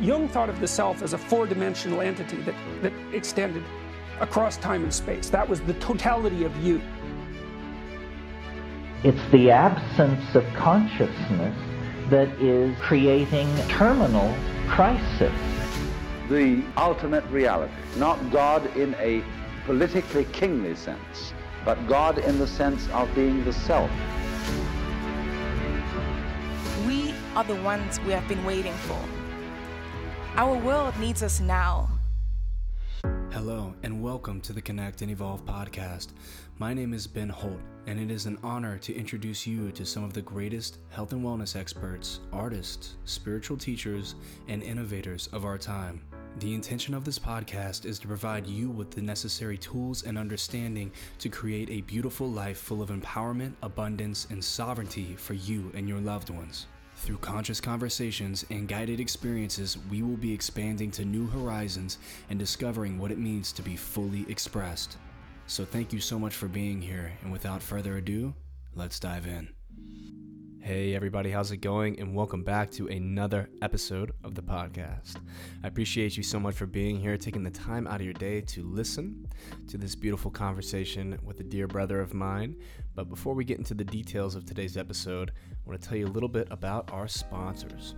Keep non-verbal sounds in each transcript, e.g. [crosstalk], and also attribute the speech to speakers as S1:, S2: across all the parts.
S1: Jung thought of the self as a four dimensional entity that, that extended across time and space. That was the totality of you.
S2: It's the absence of consciousness that is creating terminal crisis.
S3: The ultimate reality, not God in a politically kingly sense, but God in the sense of being the self.
S4: We are the ones we have been waiting for. Our world needs us now.
S5: Hello, and welcome to the Connect and Evolve podcast. My name is Ben Holt, and it is an honor to introduce you to some of the greatest health and wellness experts, artists, spiritual teachers, and innovators of our time. The intention of this podcast is to provide you with the necessary tools and understanding to create a beautiful life full of empowerment, abundance, and sovereignty for you and your loved ones. Through conscious conversations and guided experiences, we will be expanding to new horizons and discovering what it means to be fully expressed. So, thank you so much for being here, and without further ado, let's dive in. Hey, everybody, how's it going? And welcome back to another episode of the podcast. I appreciate you so much for being here, taking the time out of your day to listen to this beautiful conversation with a dear brother of mine. But before we get into the details of today's episode, I want to tell you a little bit about our sponsors.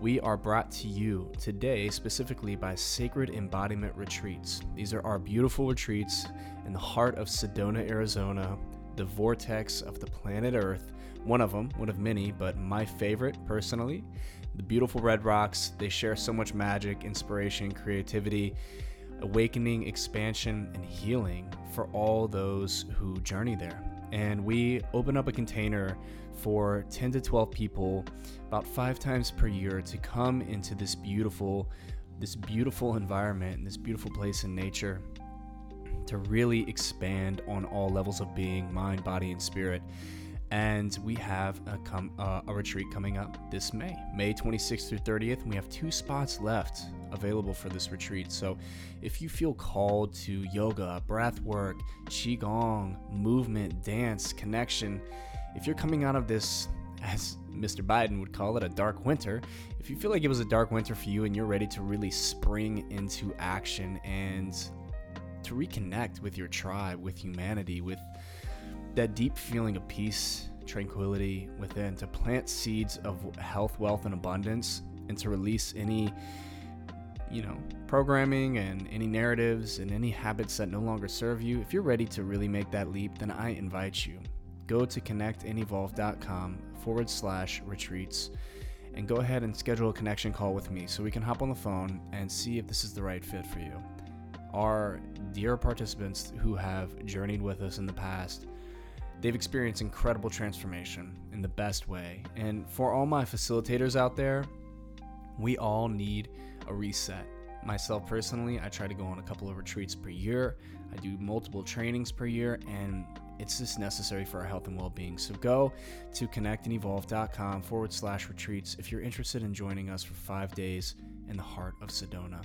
S5: We are brought to you today specifically by Sacred Embodiment Retreats. These are our beautiful retreats in the heart of Sedona, Arizona, the vortex of the planet Earth one of them, one of many, but my favorite personally. The beautiful Red Rocks, they share so much magic, inspiration, creativity, awakening, expansion, and healing for all those who journey there. And we open up a container for 10 to 12 people about five times per year to come into this beautiful this beautiful environment this beautiful place in nature to really expand on all levels of being mind body and spirit and we have a, uh, a retreat coming up this May, May 26th through 30th. And we have two spots left available for this retreat. So if you feel called to yoga, breath work, qigong, movement, dance, connection, if you're coming out of this as Mr. Biden would call it, a dark winter. If you feel like it was a dark winter for you and you're ready to really spring into action and to reconnect with your tribe, with humanity, with that deep feeling of peace, tranquility within, to plant seeds of health, wealth, and abundance, and to release any, you know, programming and any narratives and any habits that no longer serve you. If you're ready to really make that leap, then I invite you. Go to connectandevolve.com forward slash retreats and go ahead and schedule a connection call with me so we can hop on the phone and see if this is the right fit for you. Our dear participants who have journeyed with us in the past They've experienced incredible transformation in the best way. And for all my facilitators out there, we all need a reset. Myself personally, I try to go on a couple of retreats per year. I do multiple trainings per year, and it's just necessary for our health and well being. So go to connectandevolve.com forward slash retreats if you're interested in joining us for five days in the heart of Sedona.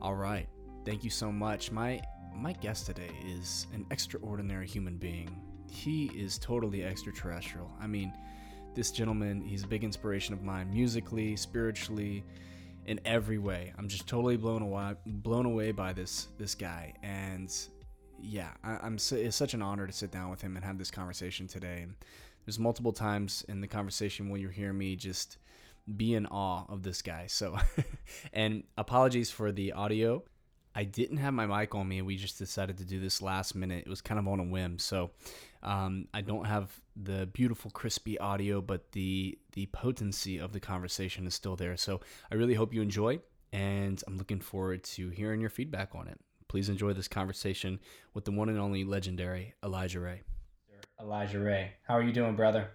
S5: All right. Thank you so much. My my guest today is an extraordinary human being he is totally extraterrestrial. I mean, this gentleman, he's a big inspiration of mine musically, spiritually, in every way. I'm just totally blown away blown away by this this guy and yeah, I, am it's such an honor to sit down with him and have this conversation today. There's multiple times in the conversation when you hear me just be in awe of this guy. So, [laughs] and apologies for the audio. I didn't have my mic on me. We just decided to do this last minute. It was kind of on a whim. So um, I don't have the beautiful crispy audio, but the the potency of the conversation is still there. So I really hope you enjoy, and I'm looking forward to hearing your feedback on it. Please enjoy this conversation with the one and only legendary Elijah Ray.
S6: Elijah Ray, how are you doing, brother?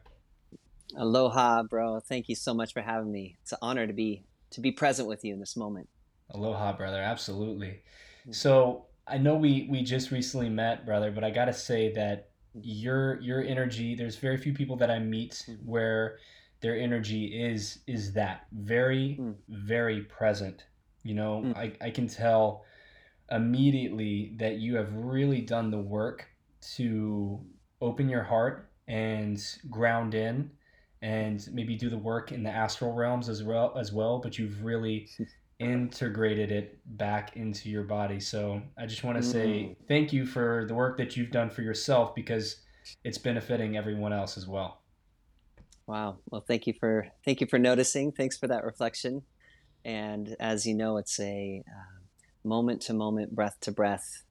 S7: Aloha, bro. Thank you so much for having me. It's an honor to be to be present with you in this moment.
S6: Aloha, brother. Absolutely. Mm. So I know we we just recently met, brother, but I gotta say that your your energy. There's very few people that I meet mm. where their energy is is that very mm. very present. You know, mm. I I can tell immediately that you have really done the work to open your heart and ground in and maybe do the work in the astral realms as well as well but you've really [laughs]
S5: integrated it back into your body. So I just want to say
S7: Mm.
S5: thank you for the work that you've done for yourself because it's benefiting everyone else as well.
S7: Wow. Well, thank you for thank you for noticing. Thanks for that reflection. And as you know, it's a moment to moment, breath to breath,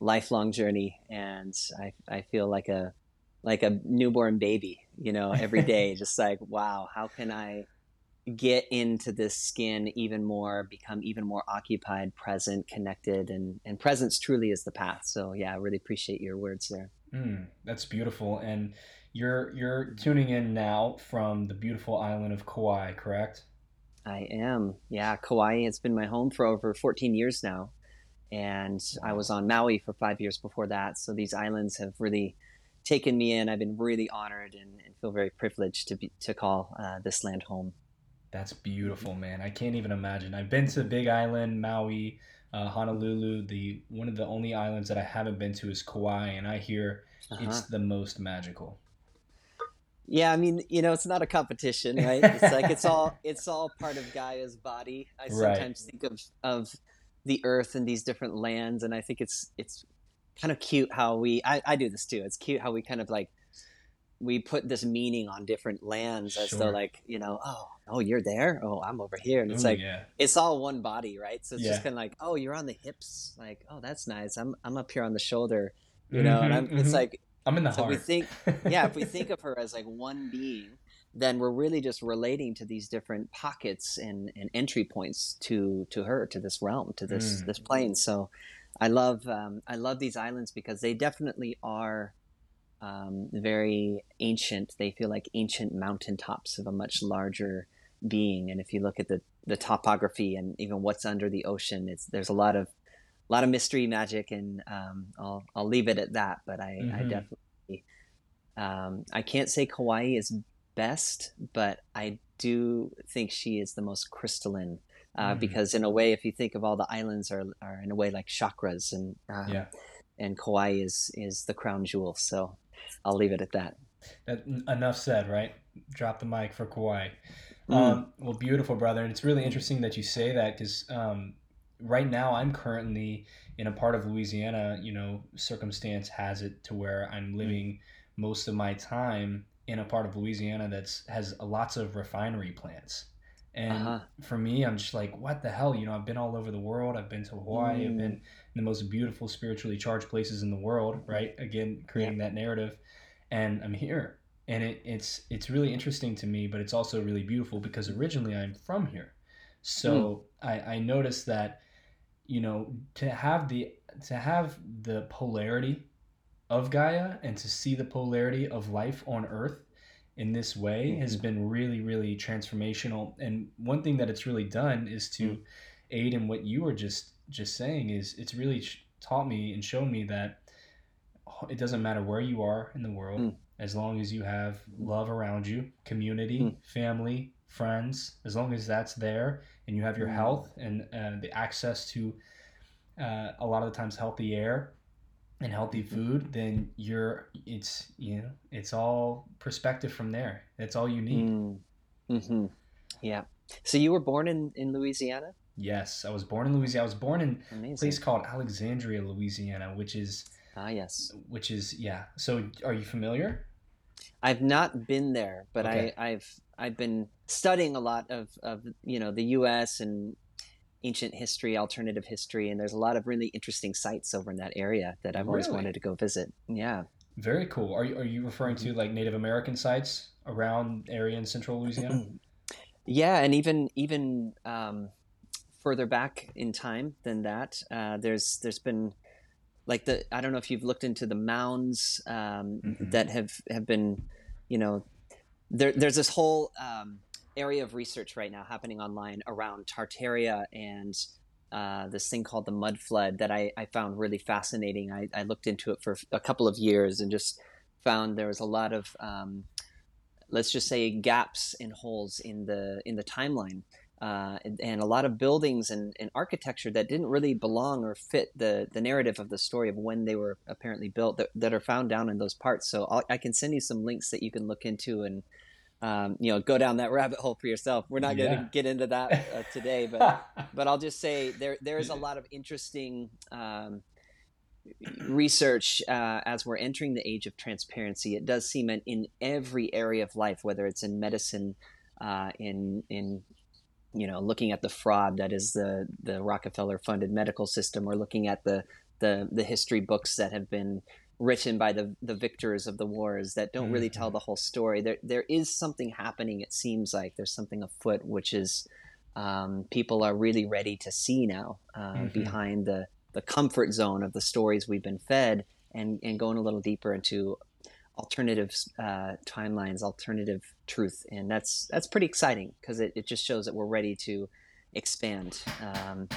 S7: lifelong journey. And I I feel like a like a newborn baby. You know, every day, [laughs] just like wow, how can I get into this skin even more, become even more occupied, present, connected, and and presence truly is the path. So yeah, I really appreciate your words there.
S5: Mm, that's beautiful. And you're you're tuning in now from the beautiful island of Kauai, correct?
S7: I am. Yeah, Kauai has been my home for over 14 years now. And I was on Maui for five years before that. So these islands have really taken me in. I've been really honored and, and feel very privileged to be, to call uh, this land home.
S5: That's beautiful, man. I can't even imagine. I've been to Big Island, Maui, uh, Honolulu. The one of the only islands that I haven't been to is Kauai, and I hear
S7: Uh-huh.
S5: it's the most magical.
S7: Yeah, I mean, you know, it's not a competition, [laughs] right? It's like it's all it's all part of Gaia's body. I
S5: Right.
S7: sometimes think of of the earth and these different lands, and I think it's it's kind of cute how we I, I do this too. It's cute how we kind of like we put this meaning on different lands as though like you know oh oh you're there? Oh I'm over here. And it's
S5: Ooh,
S7: like
S5: yeah.
S7: it's all one body right? So it's just kind of like oh you're on the hips. Like oh that's nice. I'm I'm up here on the shoulder you know? And
S5: Mhm,
S7: I'm it's
S5: mhm.
S7: like
S5: I'm in the
S7: so
S5: heart.
S7: we think yeah if we think [laughs] of her as like one being then we're really just relating to these different pockets and, and entry points to to her to this realm to this
S5: Mm.
S7: this plane. So i love um, i love these islands because they definitely are um, very ancient they feel like ancient mountaintops of a much larger being and if you look at the the topography and even what's under the ocean it's there's a lot of a lot of mystery magic and um, I'll I'll leave it at that but I, I
S5: Mhm.
S7: definitely um, I can't say Kauai is best but I do think she is the most crystalline uh,
S5: Mm.
S7: because in a way if you think of all the islands are, are in a way like chakras and um,
S5: yeah.
S7: and Kauai is is the crown jewel so I'll leave it at that
S5: That, enough said, right? Drop the mic for Kauai.
S7: Mm.
S5: Um, well, beautiful, brother. And it's really interesting that you say that because um, right now I'm currently in a part of Louisiana, you know, circumstance has it to where
S7: Mm.
S5: I'm living most of my time in a part of Louisiana that's has lots of refinery plants. And
S7: Uh-huh.
S5: for me, I'm just like, what the hell? You know, I've been all over the world. I've been to Hawaii. I've
S7: Mm.
S5: been in the most beautiful, spiritually charged places in the world, right? Again, creating that narrative. And I'm here. And it, it's it's really interesting to me, but it's also really beautiful because originally I'm from here. So hmm. I, I noticed that, you know, to have the to have the polarity of Gaia and to see the polarity of life on Earth in this way hmm. has been really, really transformational. And one thing that it's really done is to hmm. aid in what you were just just saying is it's really taught me and shown me that it doesn't matter where you are in the world
S7: Mm.
S5: as long as you have love around you community
S7: Mm.
S5: family friends as long as that's there and you have your
S7: Mm.
S5: health and uh, the access to uh, a lot of the times healthy air and healthy
S7: Mm-hmm.
S5: food then you're it's you know it's all perspective from there that's all you need
S7: Mm. hmm Yeah. So you were born in, in Louisiana?
S5: Yes i was born in louisiana i was born in a place called alexandria louisiana which is
S7: Ah, yes.
S5: which is yeah so are you familiar
S7: I've not been there, but
S5: Okay.
S7: I, I've I've been studying a lot of, of you know the U.S. and ancient history, alternative history, and there's a lot of really interesting sites over in that area that I've always
S5: Really?
S7: wanted to go visit. Yeah.
S5: Very cool. Are you are you referring to like Native American sites around area in central Louisiana? [clears throat]
S7: Yeah, and even even um, further back in time than that, uh, there's there's been like the I don't know if you've looked into the mounds um,
S5: Mhm.
S7: that have have been, you know, there there's this whole um, area of research right now happening online around Tartaria and uh, this thing called the mud flood that I, I found really fascinating. I, I looked into it for a couple of years and just found there was a lot of um, let's just say gaps and holes in the in the timeline uh, and, and a lot of buildings and, and architecture that didn't really belong or fit the the narrative of the story of when they were apparently built that, that are found down in those parts so I'll, i can send you some links that you can look into and um, you know, go down that [laughs] rabbit hole for yourself. We're not going to
S5: Yeah.
S7: get into that uh, today, but [laughs] but I'll just say there there is a lot of interesting um, research uh, as we're entering the age of transparency. It does seem in, in every area of life, whether it's in medicine, uh, in in you know looking at the fraud that is the the Rockefeller funded medical system, or looking at the the the history books that have been written by the the victors of the wars that don't really tell the whole story. There there is something happening. It seems like there's something afoot, which is um, people are really ready to see now uh,
S5: Mhm.
S7: behind the the comfort zone of the stories we've been fed, and and going a little deeper into alternative uh, timelines, alternative truth, and that's that's pretty exciting because it, it just shows that we're ready to expand. Um,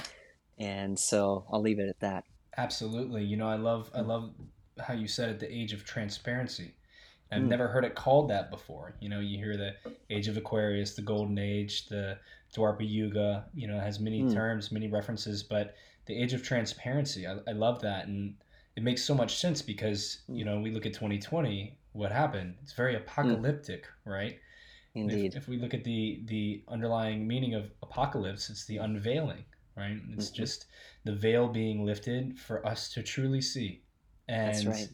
S7: and so I'll leave it at that.
S5: Absolutely. You know, I love I love how you said it, the age of transparency. I've
S7: Mm.
S5: never heard it called that before. You know, you hear the age of Aquarius, the golden age, the Dwapara Yuga, you know, it has many
S7: Mm.
S5: terms, many references, but the age of transparency, I, I love that. And it makes so much sense because,
S7: Mm.
S5: you know, we look at 2020, what happened? It's very apocalyptic, right? And if-
S7: Indeed.
S5: If, we look at the the underlying meaning of apocalypse, it's the unveiling, right? It's
S7: Mhm.
S5: just the veil being lifted for us to truly see. And
S7: That's right.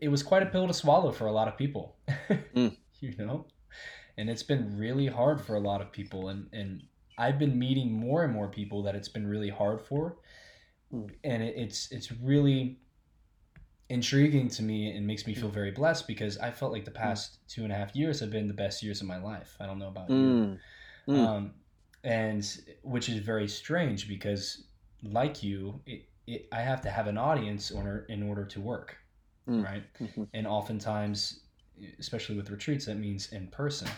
S5: it was quite a pill to swallow for a lot of people.
S7: Mm. [laughs]
S5: You know? And it's been really hard for a lot of people and and I've been meeting more and more people that it's been really hard for.
S7: Mm.
S5: And it, it's it's really intriguing to me and makes me feel very blessed because I felt like the past two and a half years have been the best years of my life. I don't know about you.
S7: Mm. Mm.
S5: Um, and which is very strange because, like you, it, it, I have to have an audience in order, in order to work,
S7: Mm.
S5: right?
S7: Mhm.
S5: And oftentimes, especially with retreats, that means in person,
S7: Mm.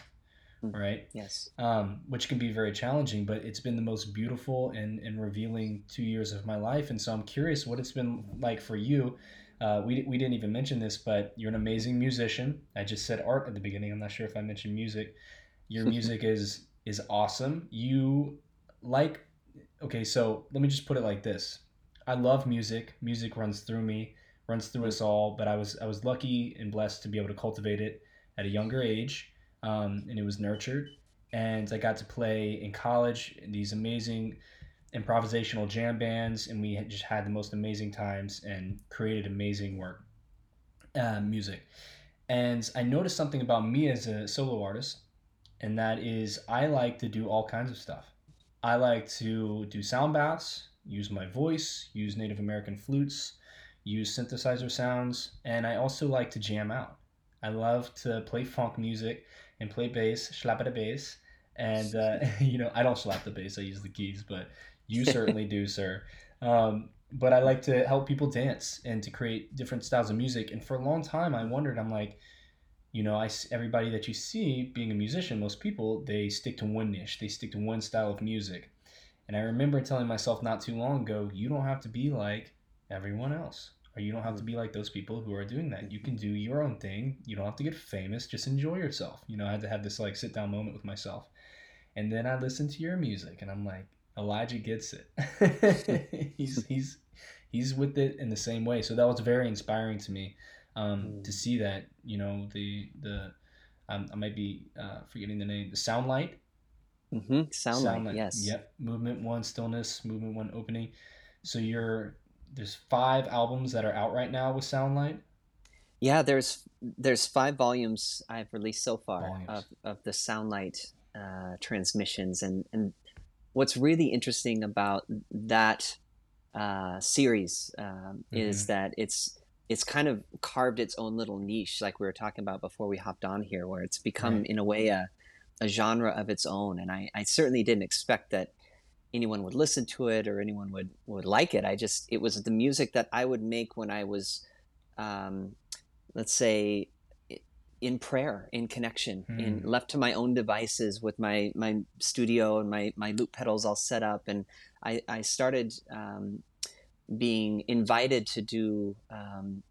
S5: Right?
S7: Yes.
S5: um, which can be very challenging, but it's been the most beautiful and, and revealing two years of my life. And so I'm curious what it's been like for you. Uh, we, we didn't even mention this, but you're an amazing musician. I just said art at the beginning. I'm not sure if I mentioned music. Your [laughs] music is is awesome. You like okay, so let me just put it like this. I love music. Music runs through me, runs through us all, but I was I was lucky and blessed to be able to cultivate it at a younger age. Um, and it was nurtured and I got to play in college in these amazing improvisational jam bands, and we had just had the most amazing times and created amazing work, uh, music. And I noticed something about me as a solo artist, and that is I like to do all kinds of stuff. I like to do sound baths, use my voice, use Native American flutes, use synthesizer sounds, and I also like to jam out. I love to play funk music and play bass, slap at a bass, and uh, [laughs] [laughs] you know I don't slap the bass; I use the keys, but you [laughs] certainly do, sir. Um, but I like to help people dance and to create different styles of music. And for a long time, I wondered, I'm like, you know, I everybody that you see being a musician, most people they stick to one niche, they stick to one style of music. And I remember telling myself not too long ago, you don't have to be like everyone else, or you don't have to be like those people who are doing that. You can do your own thing. You don't have to get famous. Just enjoy yourself. You know, I had to have this like sit down moment with myself. And then I listened to your music, and I'm like, Elijah gets it. [laughs] he's he's he's with it in the same way. So that was very inspiring to me um, to see that. You know, the the um, I might be uh, forgetting the name. The Soundlight.
S7: hmm Sound, like yes.
S5: Yep. Movement one, stillness. Movement one, opening. So you're there's five albums that are out right now with Soundlight.
S7: Yeah, there's there's five volumes I've released so far
S5: Volumes.
S7: of, of the Soundlight uh, transmissions, and and what's really interesting about that uh, series um, is that it's it's kind of carved its own little niche, like we were talking about before we hopped on here, where it's become
S5: Right.
S7: in a way a a genre of its own, and I, I certainly didn't expect that anyone would listen to it or anyone would would like it. I just it was the music that I would make when I was um, let's say in prayer in connection in
S5: Hmm.
S7: left to my own devices with my my studio and my my loop pedals all set up and i i started um, being invited to do um,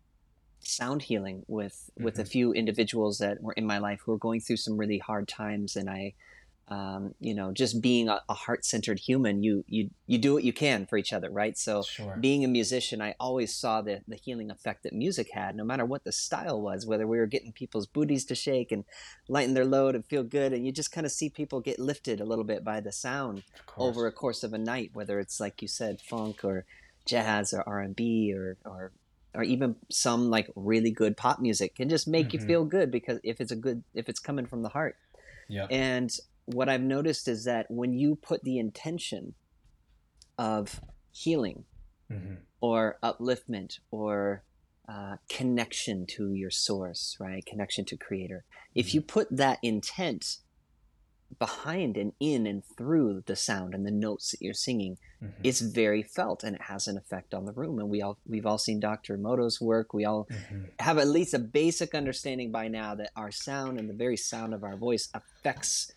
S7: sound healing with with a few individuals that were in my life who were going through some really hard times and i um, you know, just being a, a heart-centered human, you you you do what you can for each other, right? So,
S5: Sure.
S7: being a musician, I always saw the the healing effect that music had, no matter what the style was, whether we were getting people's booties to shake and lighten their load and feel good, and you just kind of see people get lifted a little bit by the sound over a course of a night, whether it's like you said, funk or jazz or R and B or or or even some like really good pop music can just make you
S5: Mhm.
S7: feel good because if it's a good if it's coming from the heart.
S5: Yeah.
S7: And what I've noticed is that when you put the intention of healing
S5: hmm
S7: or upliftment or uh, connection to your source, right? Connection to creator. If you put that intent behind and in and through the sound and the notes that you're singing,
S5: mm-hmm.
S7: it's very felt and it has an effect on the room. And we all we've all seen Dr. Emoto's work. We all
S5: hmm
S7: have at least a basic understanding by now that our sound and the very sound of our voice affects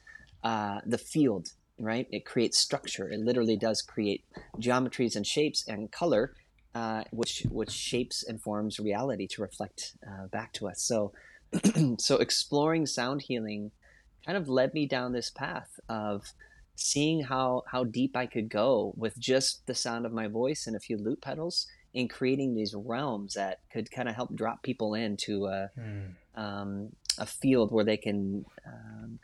S7: uh, the field, right? It creates structure. It literally does create geometries and shapes and color, uh, which which shapes and forms reality to reflect uh, back to us. So, [clears throat] so exploring sound healing kind of led me down this path of seeing how how deep I could go with just the sound of my voice and a few loop pedals in creating these realms that could kind of help drop people into a,
S5: Mm.
S7: um, a field where they can um,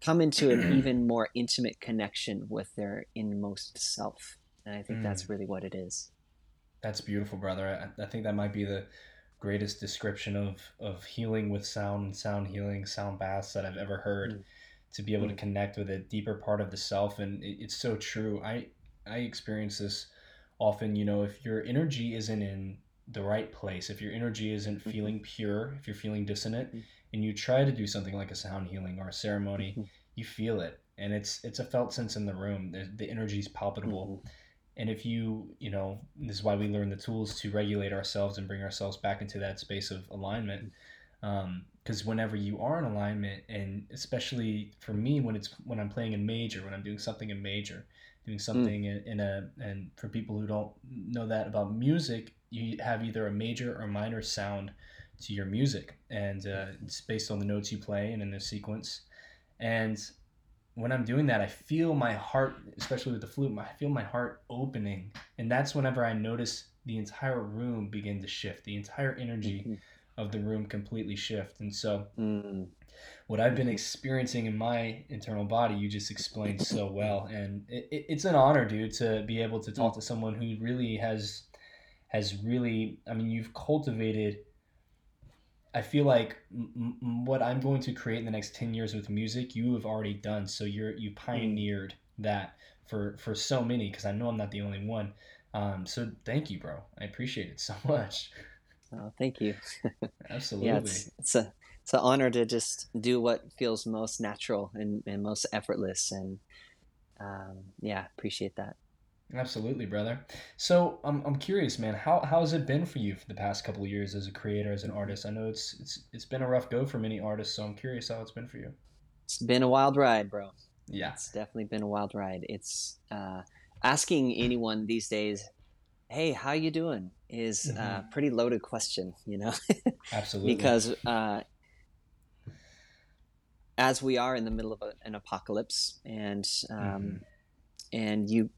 S7: come into an [clears throat] even more intimate connection with their inmost self. And I think that's really what it is.
S5: That's beautiful, brother. I, I think that might be the greatest description of of healing with sound and sound healing, sound baths that I've ever heard.
S7: Mm.
S5: To be able to
S7: Mm.
S5: connect with a deeper part of the self, and it, it's so true. I I experience this often. You know, if your energy isn't in the right place, if your energy isn't
S7: Mhm.
S5: feeling pure, if you're feeling dissonant,
S7: Mhm.
S5: And you try to do something like a sound healing or a ceremony,
S7: Mhm.
S5: you feel it, and it's it's a felt sense in the room. The, the energy is palpable
S7: Mhm.
S5: and if you you know this is why we learn the tools to regulate ourselves and bring ourselves back into that space of alignment because whenever you are in alignment and especially for me when it's when i'm playing in major when i'm doing something in major doing something in, in a and for people who don't know that about music you have either a major or minor sound to your music and uh, it's based on the notes you play and in the sequence and when I'm doing that, I feel my heart, especially with the flute, I feel my heart opening. And that's whenever I notice the entire room begin to shift, the entire energy
S7: Mhm.
S5: of the room completely shift. And so,
S7: Mm.
S5: what I've been experiencing in my internal body, you just explained so well. And it, it, it's an honor, dude, to be able to talk to someone who really has, has really, I mean, you've cultivated I feel like m- m- what I'm going to create in the next 10 years with music, you have already done. So you're you pioneered that for for so many because I know I'm not the only one. Um, so thank you, bro. I appreciate it so [laughs] much.
S7: Oh, thank you. [laughs]
S5: Absolutely.
S7: Yeah, it's, it's a it's an honor to just do what feels most natural and, and most effortless. And um, yeah, appreciate that.
S5: Absolutely, brother. So I'm, I'm curious, man. How how has it been for you for the past couple of years as a creator, as an artist? I know it's it's it's been a rough go for many artists, so I'm curious how it's been for you.
S7: It's been a wild ride, bro.
S5: Yeah.
S7: It's definitely been a wild ride. It's uh, asking anyone these days, "Hey, how you doing?" is a
S5: Mhm.
S7: pretty loaded question, you know, [laughs]
S5: Absolutely.
S7: because uh, as we are in the middle of a, an apocalypse, and um,
S5: Mhm.
S7: and you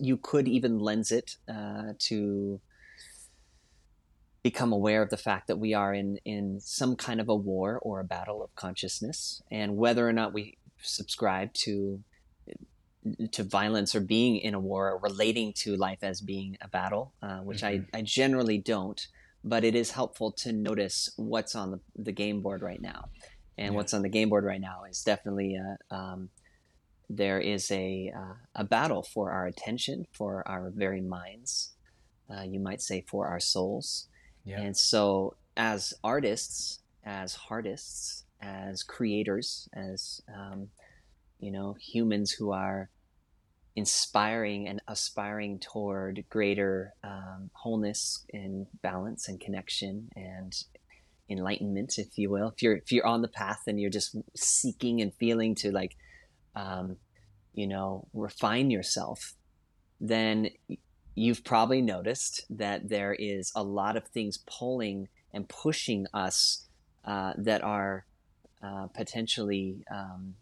S7: you could even lens it uh, to become aware of the fact that we are in in some kind of a war or a battle of consciousness, and whether or not we subscribe to to violence or being in a war or relating to life as being a battle, uh, which I, I generally don't. But it is helpful to notice what's on the, the game board right now. And
S5: Yeah.
S7: what's on the game board right now is definitely uh, um, there is a, uh, a battle for our attention, for our very minds, uh, you might say for our souls.
S5: yeah.
S7: And so, as artists, as artists, as creators, as um, you know, humans who are inspiring and aspiring toward greater um, wholeness and balance and connection and enlightenment, if you will. If you're if you're on the path and you're just seeking and feeling to like, um, you know, refine yourself, then you've probably noticed that there is a lot of things pulling and pushing us uh, that are uh, potentially um,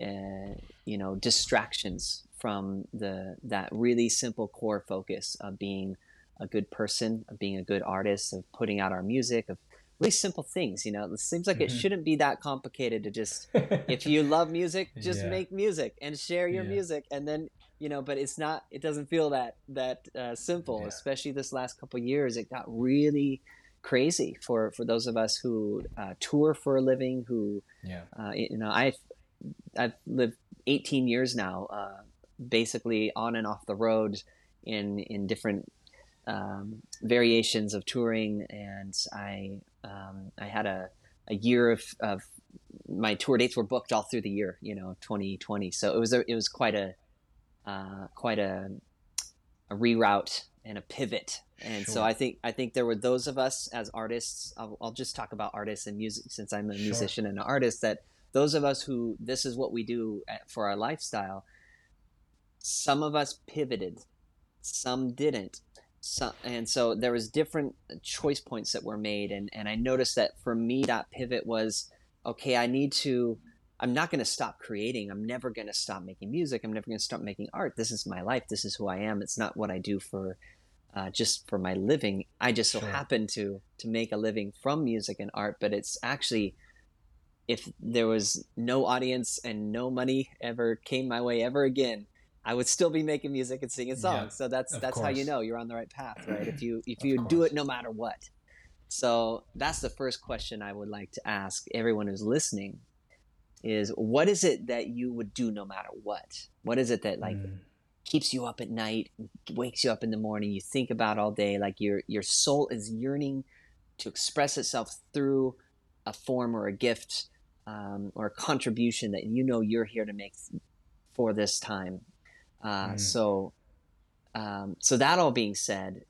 S7: uh, you know distractions from the that really simple core focus of being a good person, of being a good artist, of putting out our music, of really simple things. You know, it seems like mm-hmm. it shouldn't be that complicated to just [laughs] if you love music, just yeah. make music and share your yeah. music, and then you know. But it's not. It doesn't feel that that uh, simple. Yeah. Especially this last couple years, it got really crazy for for those of us who uh, tour for a living. Who, yeah. Uh, you know, I've I've lived 18 years now, uh, basically on and off the road in in different um, variations of touring, and I um, I had a, a year of, of my tour dates were booked all through the year, you know, 2020. So it was a, it was quite a uh, quite a, a reroute and a pivot. And sure. so I think I think there were those of us as artists. I'll, I'll just talk about artists and music since I'm a sure. musician and an artist. That those of us who this is what we do for our lifestyle. Some of us pivoted, some didn't, so, and so there was different choice points that were made and, and i noticed that for me that pivot was okay i need to i'm not going to stop creating. I'm never going to stop making music. I'm never going to stop making art. This is my life. This is who i am. It's not what i do for uh, just for my living. I just so sure. happen to to make a living from music and art but it's actually if there was no audience and no money ever came my way ever again I would still be making music and singing songs. Yeah, so that's that's course. how you know you're on the right path, right? If you [clears throat] if you do it no matter what. So that's the first question I would like to ask everyone who's listening is what is it that you would do no matter what? What is it that like mm. keeps you up at night, wakes you up in the morning, you think about all day, like your your soul is yearning to express itself through a form or a gift um, or a contribution that you know you're here to make for this time uh, mm. So, um, so that all being said,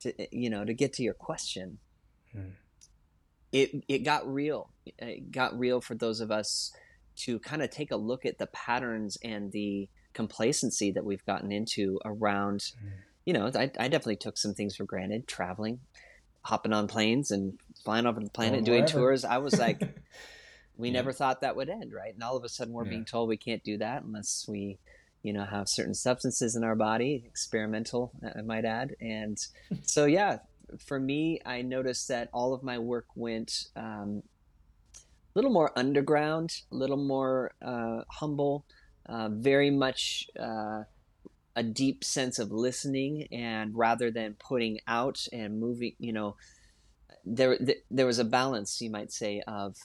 S7: to, you know, to get to your question, mm. it it got real. It got real for those of us to kind of take a look at the patterns and the complacency that we've gotten into around. Mm. You know, I, I definitely took some things for granted. Traveling, hopping on planes and flying over the planet, doing tours. I was [laughs] like, we yeah. never thought that would end, right? And all of a sudden, we're yeah. being told we can't do that unless we you know have certain substances in our body experimental i might add. And [laughs] so yeah for me i noticed that all of my work went um, a little more underground a little more uh, humble uh, very much uh, a deep sense of listening and rather than putting out and moving you know there there was a balance you might say of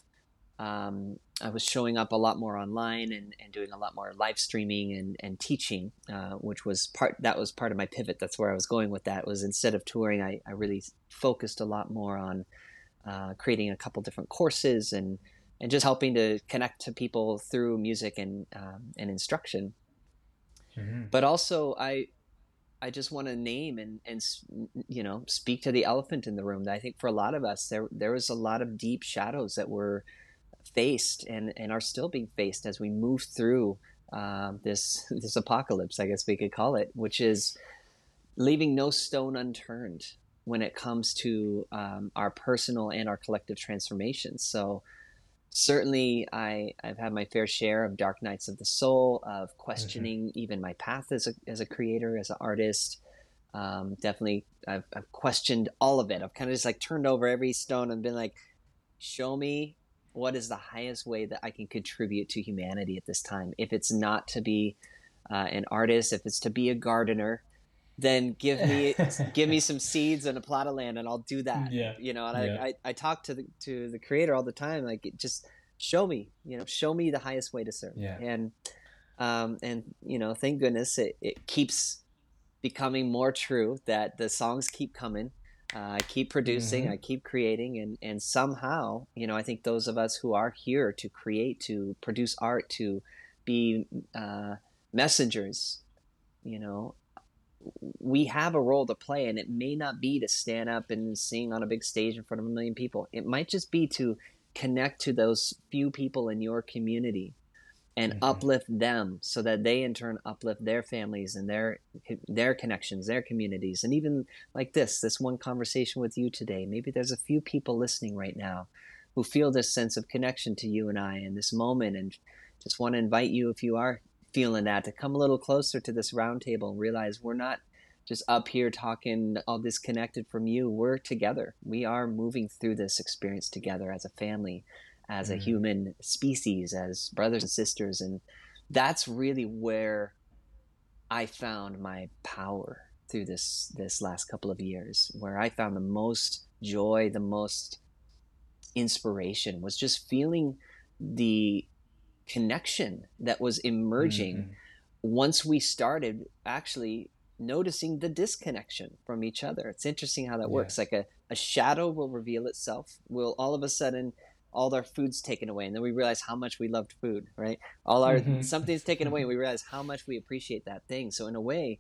S7: um, I was showing up a lot more online and, and doing a lot more live streaming and, and teaching, uh, which was part that was part of my pivot. That's where I was going with that. Was instead of touring, I, I really focused a lot more on uh, creating a couple different courses and and just helping to connect to people through music and um, and instruction. Mm-hmm. But also, I I just want to name and and you know speak to the elephant in the room. That I think for a lot of us, there there was a lot of deep shadows that were faced and, and are still being faced as we move through uh, this this apocalypse, I guess we could call it, which is leaving no stone unturned when it comes to um, our personal and our collective transformations. So certainly I, I've had my fair share of dark nights of the soul, of mm-hmm. questioning mm-hmm. even my path as a, as a creator, as an artist. Um, definitely, I've, I've questioned all of it. I've kind of just like turned over every stone and been like, show me what is the highest way that I can contribute to humanity at this time? If it's not to be uh, an artist, if it's to be a gardener, then give me [laughs] give me some seeds and a plot of land, and I'll do that. Yeah, you know. And yeah. I, I, I talk to the to the creator all the time, like just show me, you know, show me the highest way to serve. Yeah. And um and you know, thank goodness it it keeps becoming more true that the songs keep coming uh, I keep producing, mm-hmm. I keep creating, and and somehow, you know, I think those of us who are here to create, to produce art, to be uh, messengers, you know, we have a role to play, and it may not be to stand up and sing on a big stage in front of a million people. It might just be to connect to those few people in your community and mm-hmm. uplift them so that they in turn uplift their families and their their connections their communities and even like this this one conversation with you today maybe there's a few people listening right now who feel this sense of connection to you and I in this moment and just want to invite you if you are feeling that to come a little closer to this roundtable and realize we're not just up here talking all disconnected from you. We're together. We are moving through this experience together as a family, as mm-hmm. a human species, as brothers and sisters. And that's really where I found my power through this this last couple of years, where I found the most joy, the most inspiration was just feeling the connection that was emerging mm-hmm. once we started actually noticing the disconnection from each other. It's interesting how that works. Like a, a shadow will reveal itself. Will all of a sudden all our food's taken away and then we realize how much we loved food, right? All our mm-hmm. something's taken away and we [laughs] realize how much we appreciate that thing. So in a way,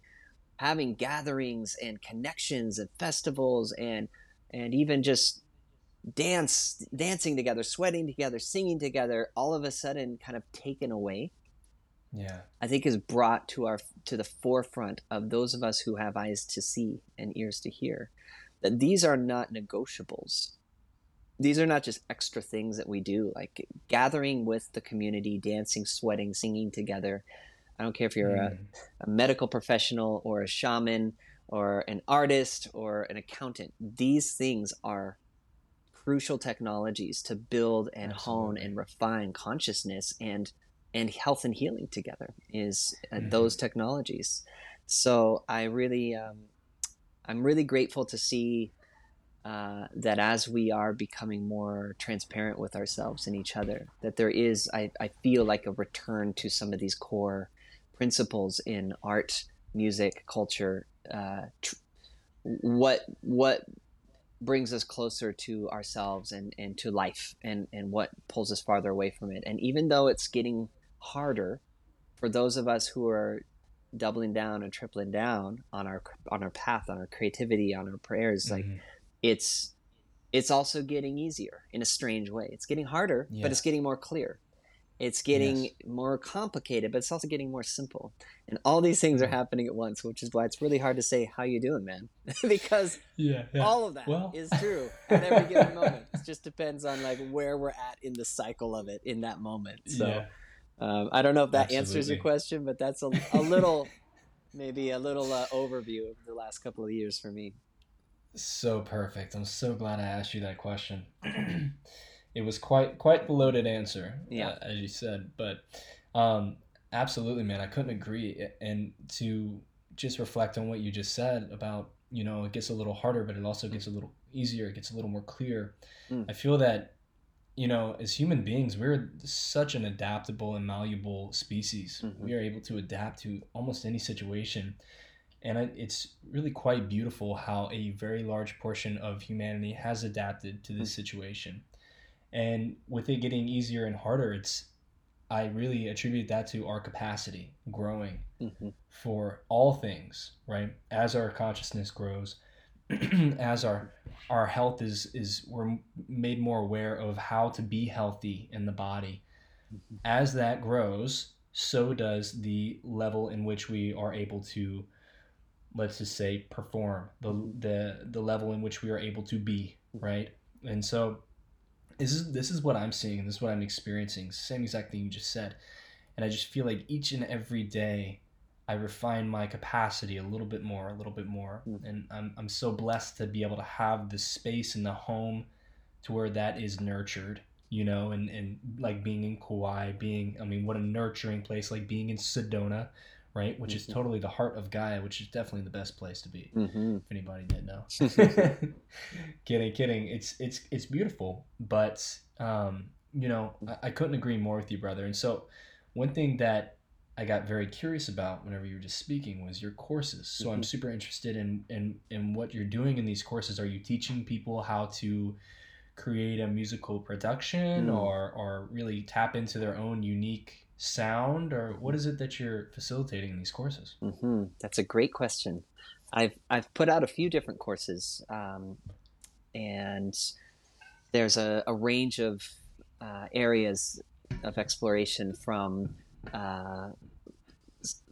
S7: having gatherings and connections and festivals and and even just dance dancing together, sweating together, singing together, all of a sudden kind of taken away
S5: yeah
S7: i think is brought to our to the forefront of those of us who have eyes to see and ears to hear that these are not negotiables these are not just extra things that we do like gathering with the community dancing sweating singing together i don't care if you're mm. a, a medical professional or a shaman or an artist or an accountant these things are crucial technologies to build and Absolutely. hone and refine consciousness and and health and healing together is uh, mm-hmm. those technologies. So I really, um, I'm really grateful to see uh, that as we are becoming more transparent with ourselves and each other, that there is, I, I feel like a return to some of these core principles in art, music, culture. Uh, tr- what what brings us closer to ourselves and, and to life and, and what pulls us farther away from it. And even though it's getting harder for those of us who are doubling down and tripling down on our on our path on our creativity on our prayers mm-hmm. like it's it's also getting easier in a strange way it's getting harder yeah. but it's getting more clear it's getting yes. more complicated but it's also getting more simple and all these things are happening at once which is why it's really hard to say how you doing man [laughs] because
S5: yeah, yeah,
S7: all of that well. is true at every given moment it just depends on like where we're at in the cycle of it in that moment so. Um, I don't know if that Absolutely. answers your question, but that's a, a little, [laughs] maybe a little uh, overview of the last couple of years for me.
S5: So perfect. I'm so glad I asked you that question. [clears throat] it was quite quite the loaded answer, yeah, uh, as you said. But um, absolutely, man, I couldn't agree. And to just reflect on what you just said about you know it gets a little harder, but it also gets a little easier. It gets a little more clear. Mm. I feel that you know, as human beings, we're such an adaptable and malleable species. Mm-hmm. We are able to adapt to almost any situation. And it's really quite beautiful how a very large portion of humanity has adapted to this mm-hmm. situation. And with it getting easier and harder, it's I really attribute that to our capacity growing mm-hmm. for all things, right? As our consciousness grows, [clears throat] as our our health is is we're made more aware of how to be healthy in the body mm-hmm. as that grows so does the level in which we are able to let's just say perform the the the level in which we are able to be right and so this is this is what i'm seeing this is what i'm experiencing same exact thing you just said and i just feel like each and every day I refine my capacity a little bit more, a little bit more. Mm. And I'm, I'm so blessed to be able to have the space in the home to where that is nurtured, you know, and, and like being in Kauai, being, I mean, what a nurturing place, like being in Sedona, right? Which mm-hmm. is totally the heart of Gaia, which is definitely the best place to be. Mm-hmm. If anybody didn't know. [laughs] [laughs] kidding, kidding. It's, it's, it's beautiful, but, um, you know, I, I couldn't agree more with you, brother. And so one thing that I got very curious about whenever you were just speaking was your courses. So mm-hmm. I'm super interested in, in in what you're doing in these courses. Are you teaching people how to create a musical production mm. or or really tap into their own unique sound or what is it that you're facilitating in these courses?
S7: Mm-hmm. That's a great question. I've I've put out a few different courses, um, and there's a, a range of uh, areas of exploration from uh,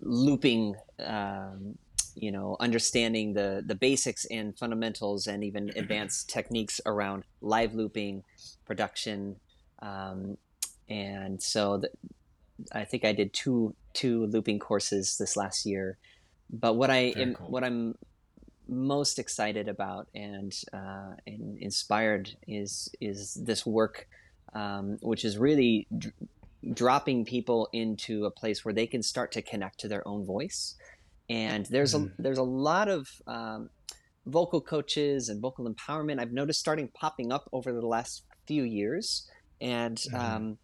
S7: looping um, you know understanding the the basics and fundamentals and even advanced techniques around live looping production um, and so the, I think I did two two looping courses this last year. But what I am, cool. what I'm most excited about and, uh, and inspired is is this work, um, which is really d- dropping people into a place where they can start to connect to their own voice. And there's mm. a there's a lot of um, vocal coaches and vocal empowerment I've noticed starting popping up over the last few years, and mm. um,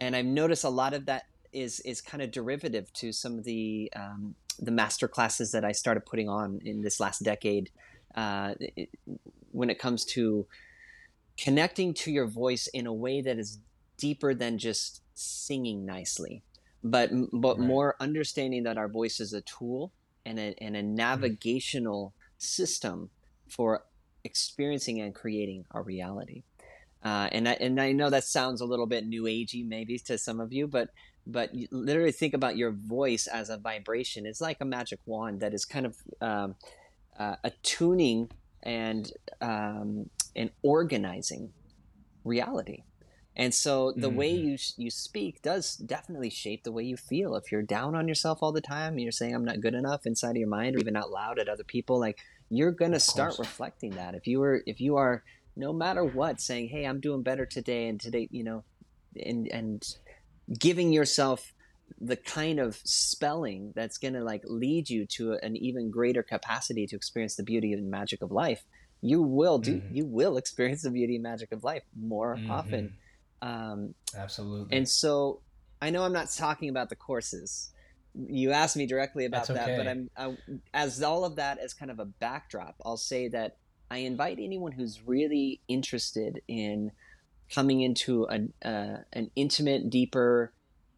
S7: and I've noticed a lot of that is is kind of derivative to some of the um, the master classes that I started putting on in this last decade. Uh, it, when it comes to connecting to your voice in a way that is deeper than just singing nicely, but but right. more understanding that our voice is a tool and a, and a mm-hmm. navigational mm. system for experiencing and creating our reality. Uh, and I, and I know that sounds a little bit new agey maybe to some of you, but but literally think about your voice as a vibration. It's like a magic wand that is kind of um, uh, attuning and um, and organizing reality. And so the mm-hmm. way you you speak does definitely shape the way you feel. If you're down on yourself all the time and you're saying I'm not good enough inside of your mind or even out loud at other people, like you're going to start reflecting that. If you were if you are no matter what saying, "Hey, I'm doing better today and today, you know, and and giving yourself the kind of spelling that's going to like lead you to an even greater capacity to experience the beauty and magic of life you will do mm-hmm. you will experience the beauty and magic of life more mm-hmm. often
S5: um, absolutely
S7: and so i know i'm not talking about the courses you asked me directly about that but i'm I, as all of that as kind of a backdrop i'll say that i invite anyone who's really interested in coming into an, uh, an intimate, deeper,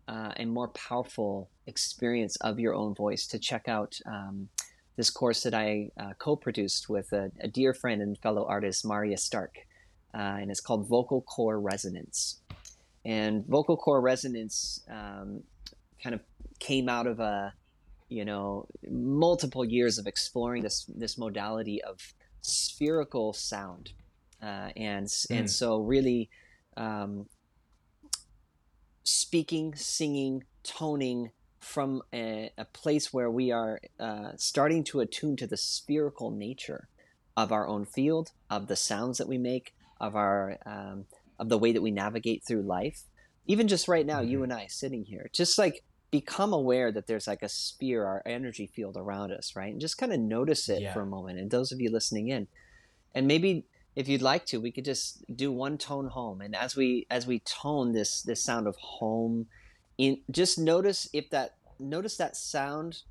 S7: uh, and more powerful experience of your own voice to check out um, this course that I uh, co produced with a, a, dear friend and fellow artist, Maria Stark. Uh, and it's called Vocal Core Resonance. And Vocal Core Resonance um, kind of came out of a, you know, multiple years of exploring this, this modality of spherical sound. Uh, and mm. and hmm. so really um, speaking, singing, toning from a, a place where we are uh, starting to attune to the spherical nature of our own field, of the sounds that we make, of our um, of the way that we navigate through life. Even just right now, mm-hmm. you and I sitting here, just like become aware that there's like a sphere, our energy field around us, right? And just kind of notice it yeah. for a moment. And those of you listening in, and maybe if you'd like to, we could just do one tone home. And as we as we tone this this sound of home, in just notice if that notice that sound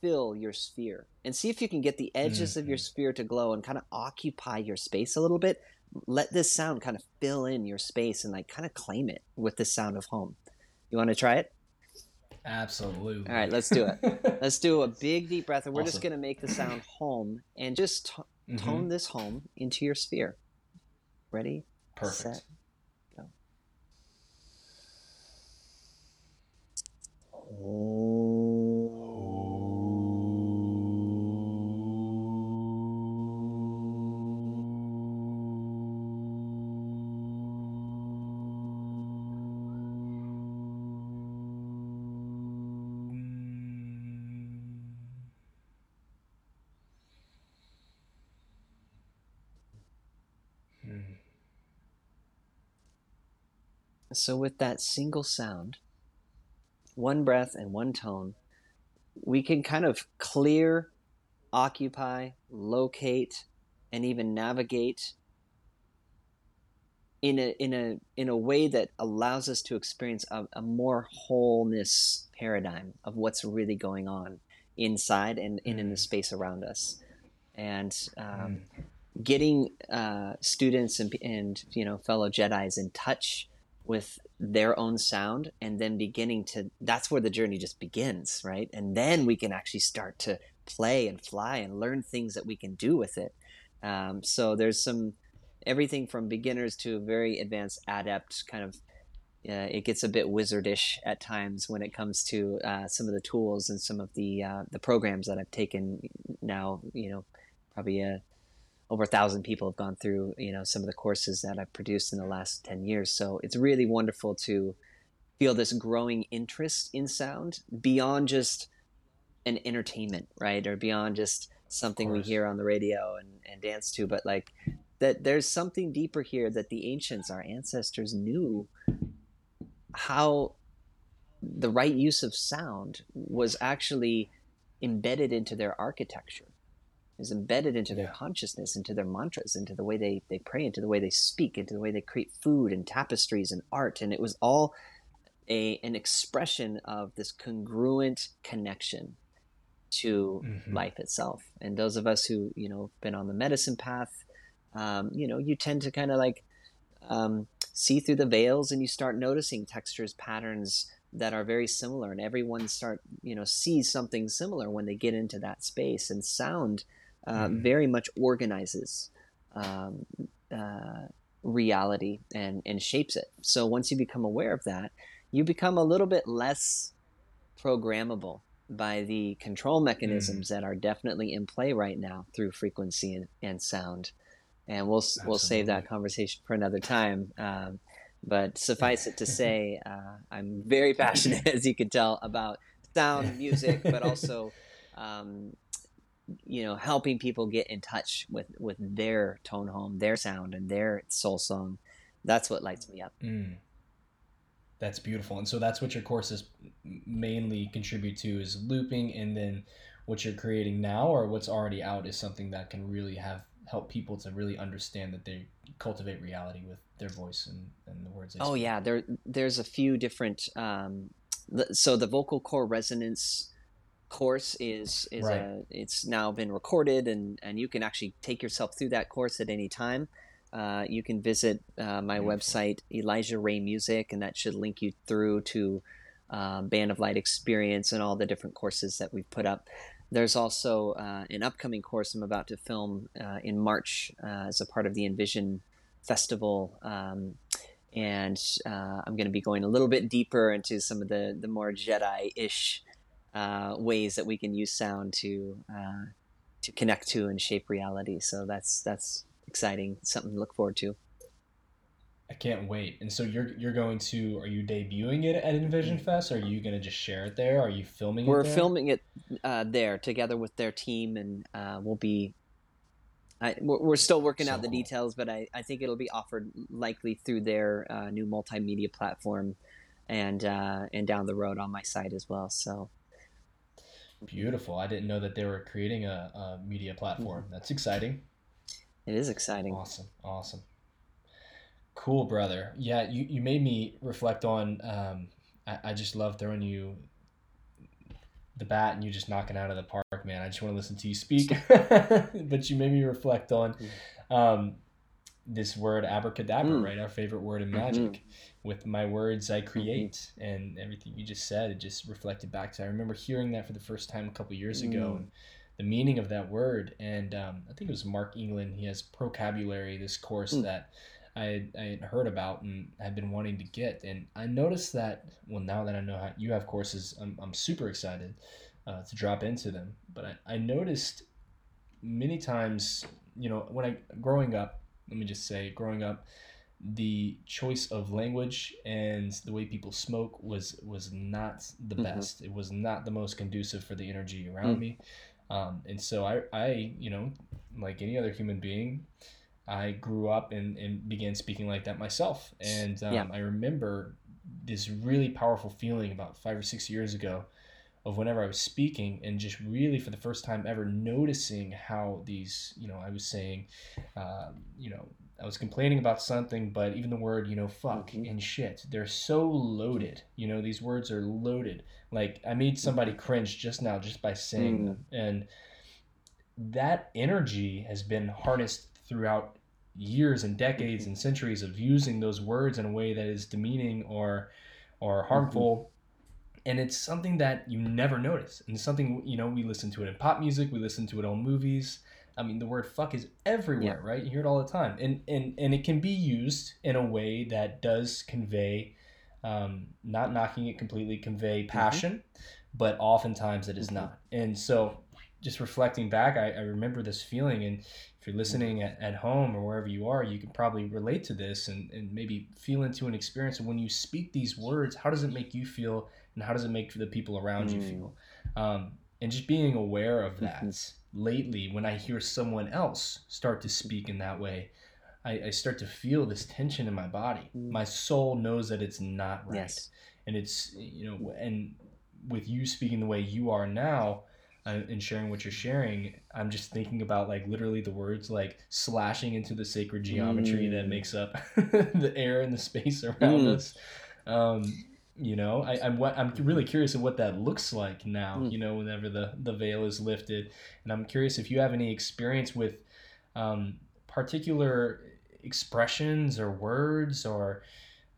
S7: fill your sphere and see if you can get the edges mm-hmm. of your mm-hmm. sphere to glow and kind of occupy your space a little bit. Let this sound kind of fill in your space and like kind of claim it with the sound of home. You want to try it?
S5: Absolutely.
S7: All right, let's do it. [laughs] let's do a big deep breath, and we're awesome. just going to make the sound home and just t- mm-hmm. tone this home into your sphere. Ready?
S5: Perfect. Set, go.
S7: So, with that single sound, one breath and one tone, we can kind of clear, occupy, locate, and even navigate in a in a in a way that allows us to experience a, a more wholeness paradigm of what's really going on inside and, and in the mm. space around us and um, mm. getting uh, students and, and you know fellow jedis in touch with their own sound and then beginning to that's where the journey just begins right? And then we can actually start to play and fly and learn things that we can do with it. Um, so there's some everything from beginners to very advanced adept kind of uh, it gets a bit wizardish at times when it comes to uh, some of the tools and some of the uh, the programs that I've taken now you know probably a over a thousand people have gone through you know some of the courses that I've produced in the last 10 years. So it's really wonderful to feel this growing interest in sound beyond just an entertainment, right? Or beyond just something we hear on the radio and, and dance to, but like that there's something deeper here that the ancients, our ancestors, knew how the right use of sound was actually embedded into their architecture is embedded into their consciousness into their mantras into the way they, they pray into the way they speak into the way they create food and tapestries and art. And it was all a an expression of this congruent connection to mm-hmm. life itself. And those of us who you know have been on the medicine path um, you know you tend to kind of like um, see through the veils and you start noticing textures patterns that are very similar. And everyone start you know sees something similar when they get into that space. And sound uh, mm-hmm. very much organizes um, uh, reality and and shapes it so once you become aware of that you become a little bit less programmable by the control mechanisms mm. that are definitely in play right now through frequency and, and sound and we'll Absolutely. we'll save that conversation for another time um, but suffice it to [laughs] say, uh, I'm very passionate, [laughs] as you can tell, about sound, music, but also, um, you know, helping people get in touch with with their tone home, their sound, and their soul song. That's what lights me up.
S5: Mm. That's beautiful, and so that's what your courses mainly contribute to is looping, and then what you're creating now or what's already out is something that can really have help people to really understand that they cultivate reality with their voice and, and the words.
S7: oh speak. yeah, there there's a few different. Um, so the vocal core resonance course is is right. a, it's now been recorded and and you can actually take yourself through that course at any time. Uh, you can visit uh, my Beautiful. website Elijah Ray Music, and that should link you through to um, Band of Light Experience and all the different courses that we've put up. There's also uh, an upcoming course I'm about to film uh, in March uh, as a part of the Envision Festival. Um, and uh, I'm going to be going a little bit deeper into some of the, the more Jedi ish uh, ways that we can use sound to uh, to connect to and shape reality. So that's that's exciting, something to look forward to.
S5: I can't wait. And so you're you're going to are you debuting it at Envision Fest? Are you going to just share it there? Are you filming
S7: We're
S5: it?
S7: We're filming it uh, there together with their team, and uh, we'll be. I, we're still working so out the details, but I, I think it'll be offered likely through their uh, new multimedia platform, and uh, and down the road on my site as well. So
S5: beautiful! I didn't know that they were creating a, a media platform. Mm-hmm. That's exciting.
S7: It is exciting.
S5: Awesome, awesome. Cool, brother. Yeah, you, you made me reflect on. Um, I, I just love throwing you the bat and you just knocking out of the park, man. I just want to listen to you speak. [laughs] but you made me reflect on um, this word abracadabra, mm. right? Our favorite word in magic. Mm-hmm. With my words, I create, mm-hmm. and everything you just said, it just reflected back to. I remember hearing that for the first time a couple years ago, mm. and the meaning of that word. And um, I think it was Mark England. He has Procabulary, this course mm. that I, I had heard about and had been wanting to get. And I noticed that, well, now that I know how you have courses, I'm, I'm super excited uh, to drop into them. But I, I noticed many times, you know, when I, growing up, let me just say, growing up, the choice of language and the way people smoke was was not the mm-hmm. best. It was not the most conducive for the energy around mm. me. Um, and so I, I, you know, like any other human being, I grew up and, and began speaking like that myself. And um, yeah. I remember this really powerful feeling about five or six years ago of whenever I was speaking and just really for the first time ever noticing how these, you know, I was saying, um, you know, I was complaining about something, but even the word, you know, fuck mm-hmm. and shit, they're so loaded. You know, these words are loaded. Like I made somebody cringe just now just by saying mm. them. And that energy has been harnessed throughout years and decades mm-hmm. and centuries of using those words in a way that is demeaning or or harmful mm-hmm. and it's something that you never notice and something you know we listen to it in pop music we listen to it on movies i mean the word fuck is everywhere yeah. right you hear it all the time and and and it can be used in a way that does convey um, not knocking it completely convey mm-hmm. passion mm-hmm. but oftentimes it is mm-hmm. not and so just reflecting back, I, I remember this feeling. And if you're listening at, at home or wherever you are, you can probably relate to this and, and maybe feel into an experience. And when you speak these words, how does it make you feel? And how does it make the people around mm. you feel? Um, and just being aware of that mm-hmm. Lately, when I hear someone else start to speak in that way, I, I start to feel this tension in my body. Mm. My soul knows that it's not right. Yes. And it's, you know, and with you speaking the way you are now, uh, and sharing what you're sharing, I'm just thinking about like literally the words like slashing into the sacred geometry mm. that makes up [laughs] the air and the space around mm. us. Um, you know, I, I'm I'm really curious of what that looks like now. Mm. You know, whenever the the veil is lifted, and I'm curious if you have any experience with um, particular expressions or words or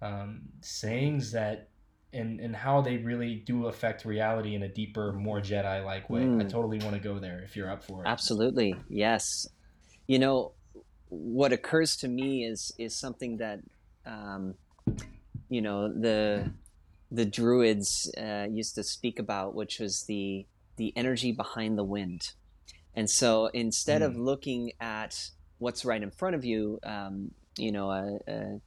S5: um, sayings that and and how they really do affect reality in a deeper, more Jedi like way. Mm. I totally want to go there if you're up for it.
S7: Absolutely, yes. You know, what occurs to me is is something that, um, you know, the the druids uh, used to speak about, which was the the energy behind the wind. And so instead mm. of looking at what's right in front of you, um, you know, a, a,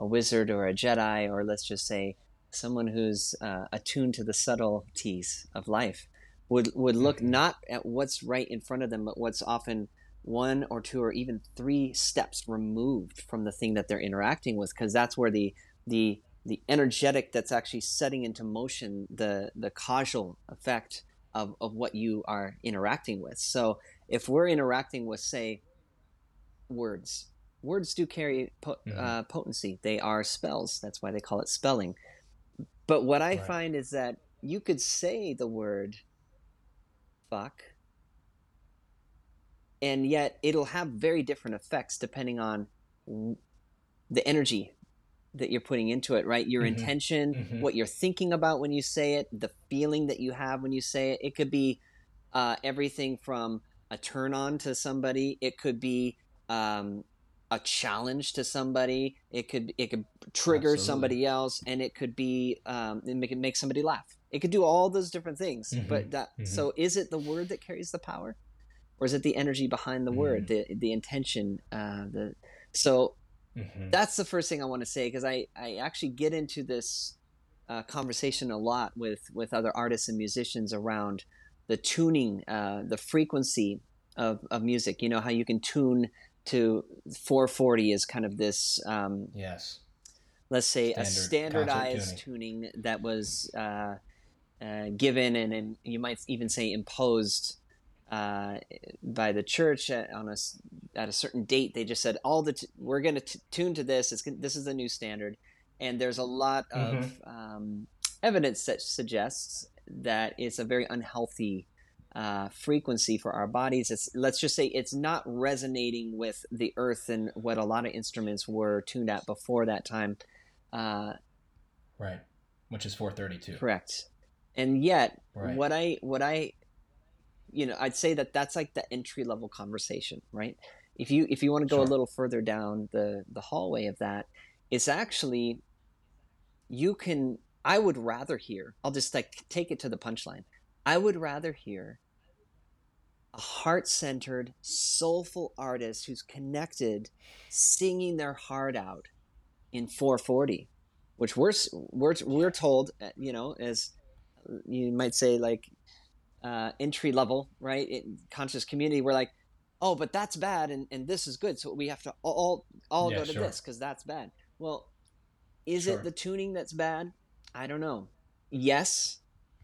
S7: a wizard or a Jedi, or let's just say someone who's uh, attuned to the subtleties of life would would look mm-hmm. not at what's right in front of them but what's often one or two or even three steps removed from the thing that they're interacting with because that's where the the the energetic that's actually setting into motion the the causal effect of, of what you are interacting with so if we're interacting with say words words do carry po- mm-hmm. uh, potency they are spells that's why they call it spelling but what I right. find is that you could say the word fuck, and yet it'll have very different effects depending on the energy that you're putting into it, right? Your mm-hmm. intention, mm-hmm. what you're thinking about when you say it, the feeling that you have when you say it. It could be uh, everything from a turn on to somebody, it could be um, a challenge to somebody. It could it could trigger Absolutely. somebody else, and it could be um, it make it make somebody laugh. It could do all those different things. Mm-hmm. But that mm-hmm. so is it the word that carries the power, or is it the energy behind the word, the the intention? Uh, the so mm-hmm. that's the first thing I want to say because I I actually get into this uh, conversation a lot with with other artists and musicians around the tuning, uh, the frequency of, of music. You know how you can tune to 440 is kind of this um,
S5: yes
S7: let's say Standard, a standardized tuning. tuning. that was uh, uh, given and, and, you might even say imposed uh, by the church at, on a at a certain date they just said all the t- we're going to tune to this it's, this is the new standard and there's a lot of mm-hmm. um, evidence that suggests that it's a very unhealthy uh, frequency for our bodies. It's let's just say it's not resonating with the earth and what a lot of instruments were tuned at before that time. Uh,
S5: right, which is 432.
S7: Correct. And yet, right. what I what I, you know, I'd say that that's like the entry level conversation, right? If you if you want to go sure. a little further down the the hallway of that, it's actually you can. I would rather hear. I'll just like take it to the punchline. I would rather hear a heart centered, soulful artist who's connected, singing their heart out in 440, which we're, we're, we're told, uh, you know, as you might say, like uh, entry level, right? In conscious community, we're like, oh, but that's bad and, and this is good. So we have to all, all yeah, go to sure. this because that's bad. Well, is sure. it the tuning that's bad? I don't know. Yes.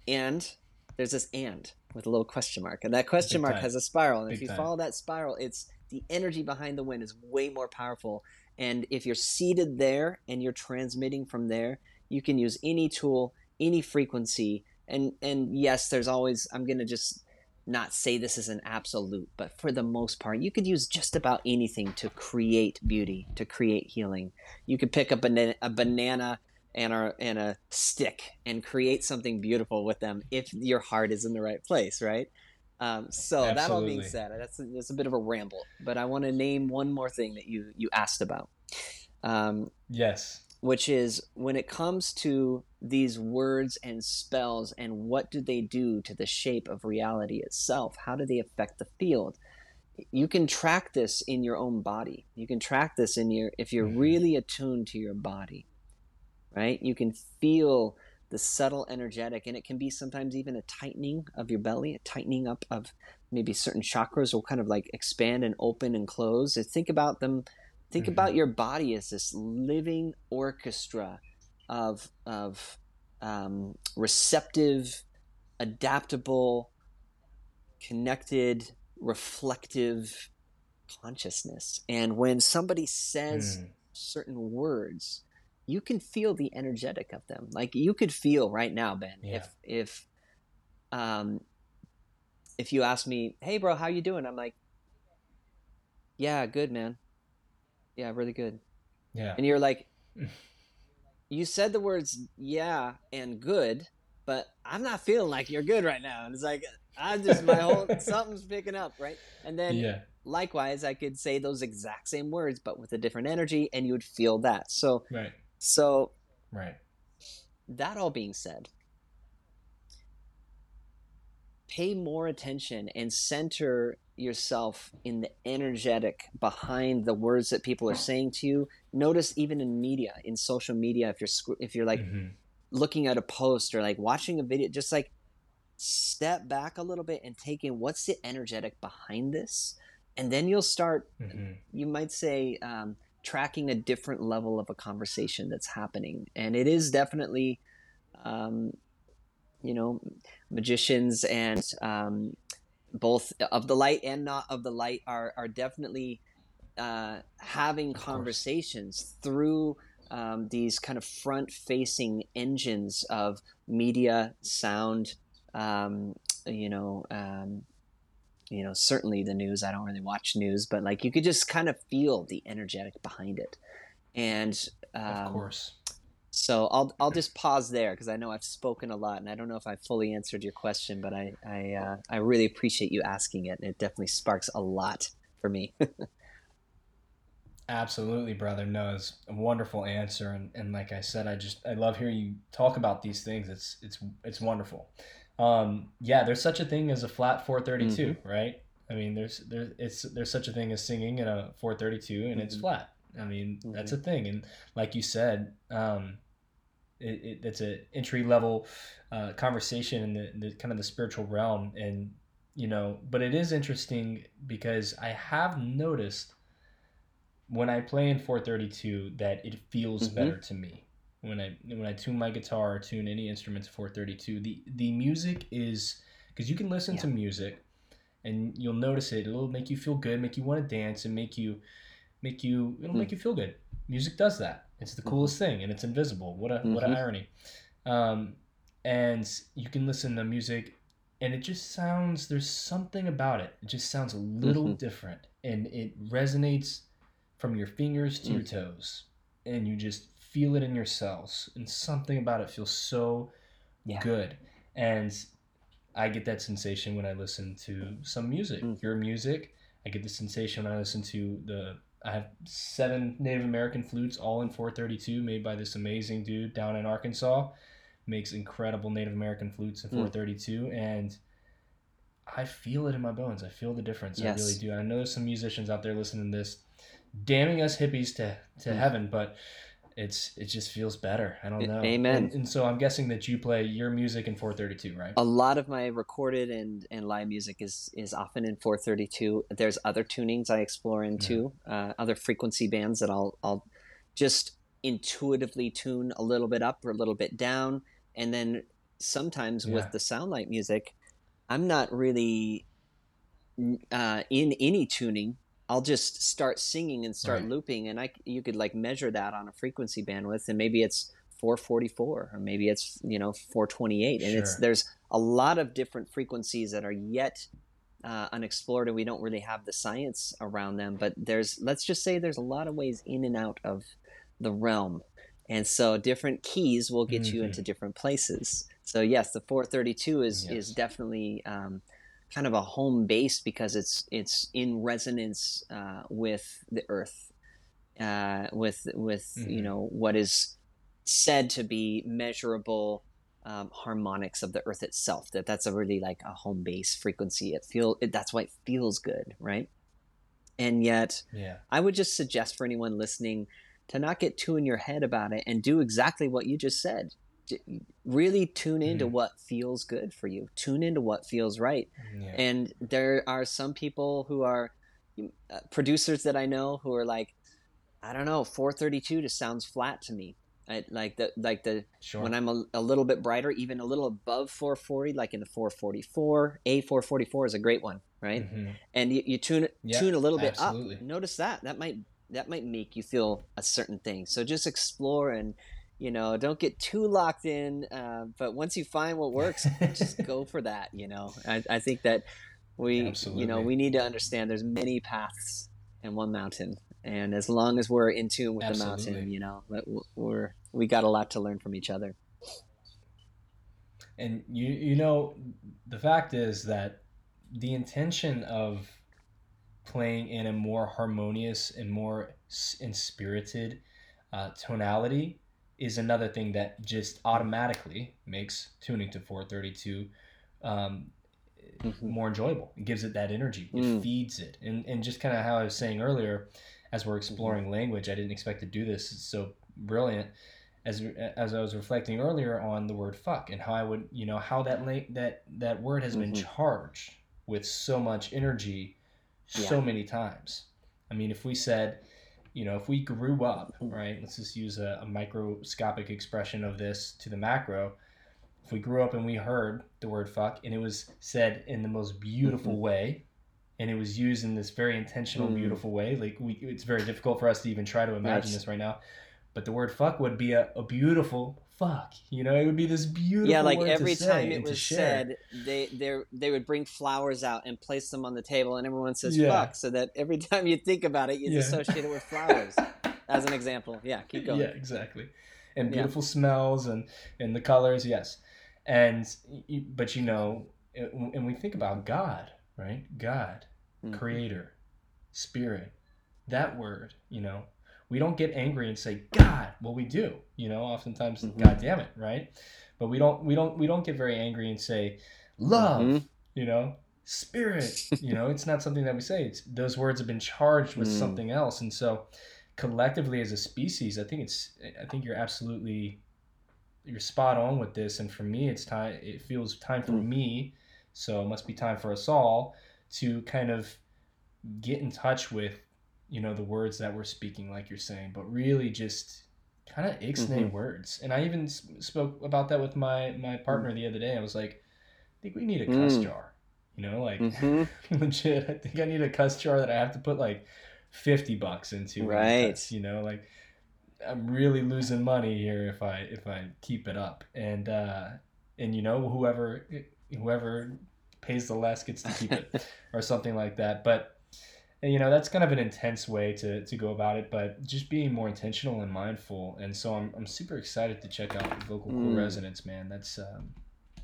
S7: And there's this and with a little question mark, and that question Big mark time. has a spiral. And Big if you time. follow that spiral, it's the energy behind the wind is way more powerful. And if you're seated there and you're transmitting from there, you can use any tool, any frequency. And and yes, there's always I'm gonna just not say this is an absolute, but for the most part, you could use just about anything to create beauty, to create healing. You could pick up a, a banana and a and a stick and create something beautiful with them if your heart is in the right place, right? Um, so Absolutely. that all being said, that's a, that's a bit of a ramble, but I want to name one more thing that you you asked about. Um,
S5: yes.
S7: Which is when it comes to these words and spells and what do they do to the shape of reality itself? How do they affect the field? You can track this in your own body. You can track this in your, if you're mm-hmm. really attuned to your body, right? You can feel the subtle energetic, and it can be sometimes even a tightening of your belly, a tightening up of maybe certain chakras will kind of like expand and open and close. Think about them Think mm-hmm. about your body as this living orchestra of of um, receptive, adaptable, connected, reflective consciousness. And when somebody says mm. certain words, you can feel the energetic of them. Like you could feel right now, Ben, yeah. if if um if you ask me, "Hey, bro, how you doing?" I'm like, "Yeah, good, man." Yeah, really good.
S5: Yeah.
S7: And you're like, [laughs] you said the words yeah and good, but I'm not feeling like you're good right now. And it's like, I'm just, my whole, [laughs] something's picking up, right? And then yeah. likewise, I could say those exact same words, but with a different energy, and you would feel that. So,
S5: right.
S7: So,
S5: right.
S7: That all being said, pay more attention and center yourself in the energetic behind the words that people are saying to you notice even in media in social media if you're if you're like mm-hmm. looking at a post or like watching a video just like step back a little bit and take in what's the energetic behind this and then you'll start mm-hmm. you might say um, tracking a different level of a conversation that's happening and it is definitely um, you know magicians and um, both of the light and not of the light are are definitely uh, having conversations through um, these kind of front facing engines of media, sound, um, you know, um, you know, certainly the news. I don't really watch news, but like you could just kind of feel the energetic behind it. And of
S5: um, course,
S7: so I'll I'll just pause there because I know I've spoken a lot, and I don't know if I fully answered your question, but I I uh, I really appreciate you asking it. And it definitely sparks a lot for me. [laughs]
S5: Absolutely, brother. No, it's a wonderful answer, and, and like I said, I just I love hearing you talk about these things. It's it's it's wonderful. Um, yeah, there's such a thing as a flat 432, mm-hmm. right? I mean, there's there's it's there's such a thing as singing in a 432, and mm-hmm. it's flat. I mean, mm-hmm. that's a thing, and like you said, um, it, it, it's an entry level uh, conversation in the, the kind of the spiritual realm and you know but it is interesting because i have noticed when i play in 432 that it feels mm-hmm. better to me when i when i tune my guitar or tune any instruments 432 the the music is because you can listen yeah. to music and you'll notice it it'll make you feel good make you want to dance and make you make you it'll mm. make you feel good music does that it's the mm-hmm. coolest thing, and it's invisible. What a mm-hmm. what an irony. Um, and you can listen to music, and it just sounds. There's something about it. It just sounds a little mm-hmm. different, and it resonates from your fingers to mm. your toes, and you just feel it in your cells. And something about it feels so yeah. good. And I get that sensation when I listen to some music. Mm. Your music, I get the sensation when I listen to the I have seven Native American flutes, all in 432, made by this amazing dude down in Arkansas. Makes incredible Native American flutes in 432, mm. and I feel it in my bones. I feel the difference. Yes. I really do. I know there's some musicians out there listening to this, damning us hippies to to mm. heaven, but it's it just feels better. I don't know.
S7: Amen.
S5: And, and, so I'm guessing that you play your music in 432, right?
S7: A lot of my recorded and, and live music is is often in 432. There's other tunings I explore into, yeah. uh, other frequency bands that I'll I'll just intuitively tune a little bit up or a little bit down, and then sometimes yeah. with the sound soundlight music, I'm not really uh, in any tuning I'll just start singing and start right. looping, and I you could like measure that on a frequency bandwidth, and maybe it's 444 or maybe it's you know 428, and sure. it's there's a lot of different frequencies that are yet uh, unexplored, and we don't really have the science around them. But there's let's just say there's a lot of ways in and out of the realm, and so different keys will get mm-hmm. you into different places. So yes, the 432 is yes. is definitely um, kind of a home base because it's it's in resonance uh, with the earth uh, with with
S5: Mm-hmm.
S7: you know what is said to be measurable um, harmonics of the earth itself that that's a really like a home base frequency it feel it, that's why it feels good right and yet
S5: Yeah.
S7: i would just suggest for anyone listening to not get too in your head about it and do exactly what you just said really tune into
S5: Mhm.
S7: what feels good for you tune into what feels right
S5: Yeah.
S7: and there are some people who are uh, producers that I know who are like, I don't know, 432 just sounds flat to me. I, like the like the
S5: Sure.
S7: when I'm a, a little bit brighter, even a little above 440, like in the 444, a 444 is a great one, right?
S5: Mhm.
S7: And you, you tune it
S5: Yeah,
S7: tune a little bit
S5: absolutely.
S7: up. Notice that that might that might make you feel a certain thing. So just explore and you know don't get too locked in. Uh, but once you find what works, just go for that. You know, I, I think that we you know we need to understand there's many paths in one mountain and as long as we're in tune with the mountain you know we're we got a lot to learn from each other
S5: And you you know the fact is that the intention of playing in a more harmonious and more inspirited uh, tonality is another thing that just automatically makes tuning to 432 um,
S7: Mhm.
S5: more enjoyable. It gives it that energy. It
S7: Mm.
S5: feeds it. And and just kind of how I was saying earlier, as we're exploring language, I didn't expect to do this. It's so brilliant. As as I was reflecting earlier on the word fuck and how I would, you know, how that la- that that word has been
S7: Mhm.
S5: charged with so much energy so many times. I mean, if we said, you know, if we grew up, right? Let's just use a, a microscopic expression of this to the macro if we grew up and we heard the word fuck and it was said in the most beautiful way and it was used in this very intentional
S7: Mm.
S5: beautiful way like we it's very difficult for us to even try to imagine this right now but the word fuck would be a, a beautiful fuck you know it would be this beautiful
S7: yeah like every time it was said they they they would bring flowers out and place them on the table and everyone says
S5: Yeah.
S7: fuck so that every [laughs] time you think about it you
S5: Yeah.
S7: associate it with flowers as an example yeah keep [laughs] going
S5: Yeah, exactly. And
S7: Yeah.
S5: beautiful smells and and the colors, yes. And but you know, and we think about God, right? God,
S7: Mhm.
S5: creator, spirit. That word, you know, we don't get angry and say God. Well, we do, you know, oftentimes
S7: Mhm.
S5: God damn it, right? But we don't we don't we don't get very angry and say love,
S7: Mhm.
S5: you know, spirit, you know, it's not something that we say. It's those words have been charged with
S7: Mm.
S5: something else. And so collectively as a species, I think it's I think you're absolutely you're spot on with this and for me it's time it feels time for
S7: Mm.
S5: me so it must be time for us all to kind of get in touch with you know the words that we're speaking like you're saying but really just kind of ixnay
S7: Mhm.
S5: words and i even spoke about that with my my partner the other day i was like i think we need a cuss
S7: Mm.
S5: jar you know like
S7: Mhm. [laughs]
S5: legit i think i need a cuss jar that i have to put like 50 bucks into
S7: Right.
S5: cuss, you know like i'm really losing money here if i if i keep it up and uh and you know whoever whoever pays the less gets to keep it [laughs] or something like that but and, you know that's kind of an intense way to, to go about it but just being more intentional and mindful. And so i'm, I'm super excited to check out vocal core
S7: Mm.
S5: resonance man. That's um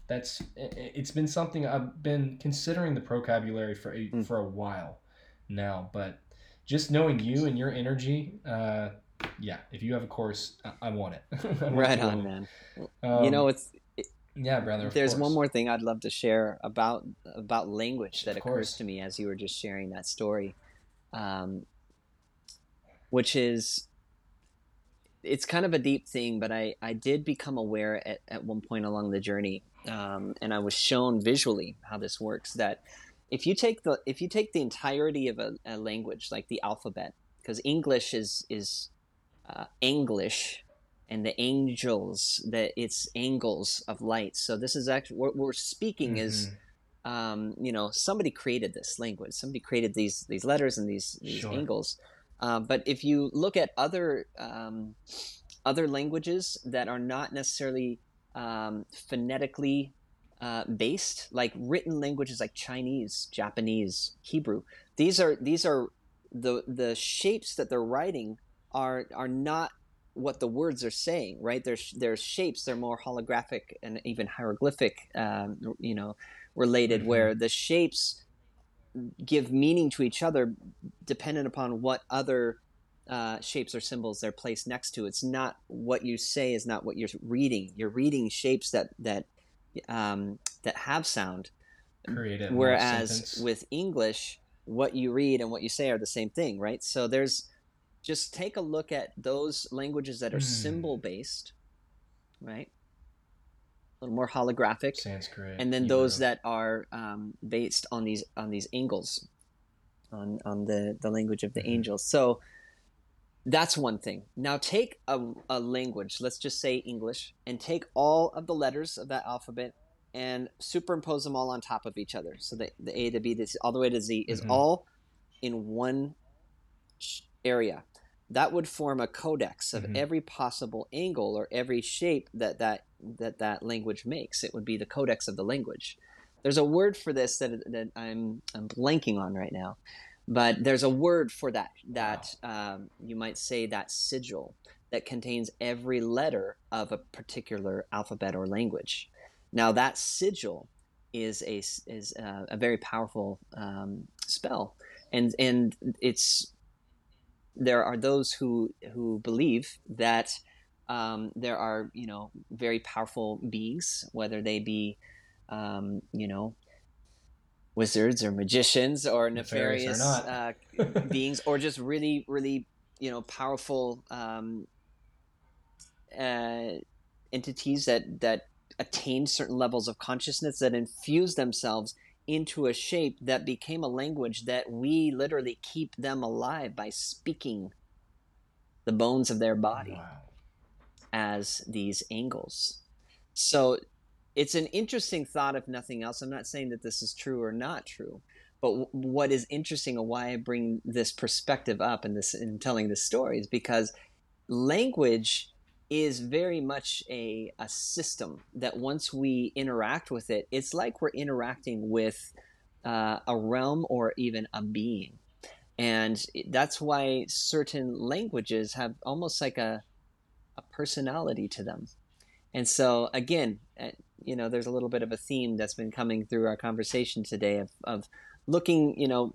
S5: that's it- it's been something i've been considering the Procabulary for a,
S7: Mm.
S5: for a while now but just knowing you and your energy uh yeah if you have a course i, I want it. [laughs] I want
S7: right on man.
S5: Um,
S7: you know it's
S5: yeah brother
S7: there's one more thing I'd love to share about about language that
S5: Of
S7: occurs
S5: course.
S7: to me as you were just sharing that story, um, which is it's kind of a deep thing, but I I did become aware at at one point along the journey, um, and I was shown visually how this works. That if you take the if you take the entirety of a, a language like the alphabet, because English is is uh, English and the angels that it's angles of light so this is actually what we're speaking is
S5: Mhm.
S7: Um, you know somebody created this language somebody created these these letters and these these
S5: Sure.
S7: angles uh, but if you look at other um, other languages that are not necessarily um, phonetically uh, based like written languages like chinese japanese hebrew these are these are the the shapes that they're writing are are not what the words are saying, right? There's there's shapes. They're more holographic and even hieroglyphic, um, you know, related. Where the shapes give meaning to each other, dependent upon what other uh, shapes or symbols they're placed next to. It's not what you say is not what you're reading. You're reading shapes that that um, that have sound.
S5: Create
S7: Whereas with English, what you read and what you say are the same thing, right? So there's just take a look at those languages that are mm. symbol based, right? A little more holographic,
S5: Sanskrit,
S7: and then Hebrew. those that are um, based on these on these angles, on on the the language of the mm-hmm. angels. So that's one thing. Now take a, a language, let's just say English, and take all of the letters of that alphabet and superimpose them all on top of each other. So the, the A to B to C, all the way to Z is mm-hmm. all in one area. That would form a codex of mm-hmm. every possible angle or every shape that that, that that language makes. It would be the codex of the language. There's a word for this that, that I'm, I'm blanking on right now, but there's a word for that. That wow. um, you might say that sigil that contains every letter of a particular alphabet or language. Now that sigil is a is a, a very powerful um, spell, and and it's there are those who who believe that um, there are you know very powerful beings, whether they be um, you know wizards or magicians or nefarious, or uh, [laughs] beings, or just really really you know powerful um, uh, entities that that attained certain levels of consciousness that infuse themselves into a shape that became a language that we literally keep them alive by speaking the bones of their body wow. As these angles. So it's an interesting thought, if nothing else. I'm not saying that this is true or not true, but w- what is interesting and why I bring this perspective up in this in telling this story is because language is very much a, a system that once we interact with it, it's like we're interacting with uh, a realm or even a being. And that's why certain languages have almost like a, a personality to them. And so, again, uh, you know, there's a little bit of a theme that's been coming through our conversation today of, of looking, you know,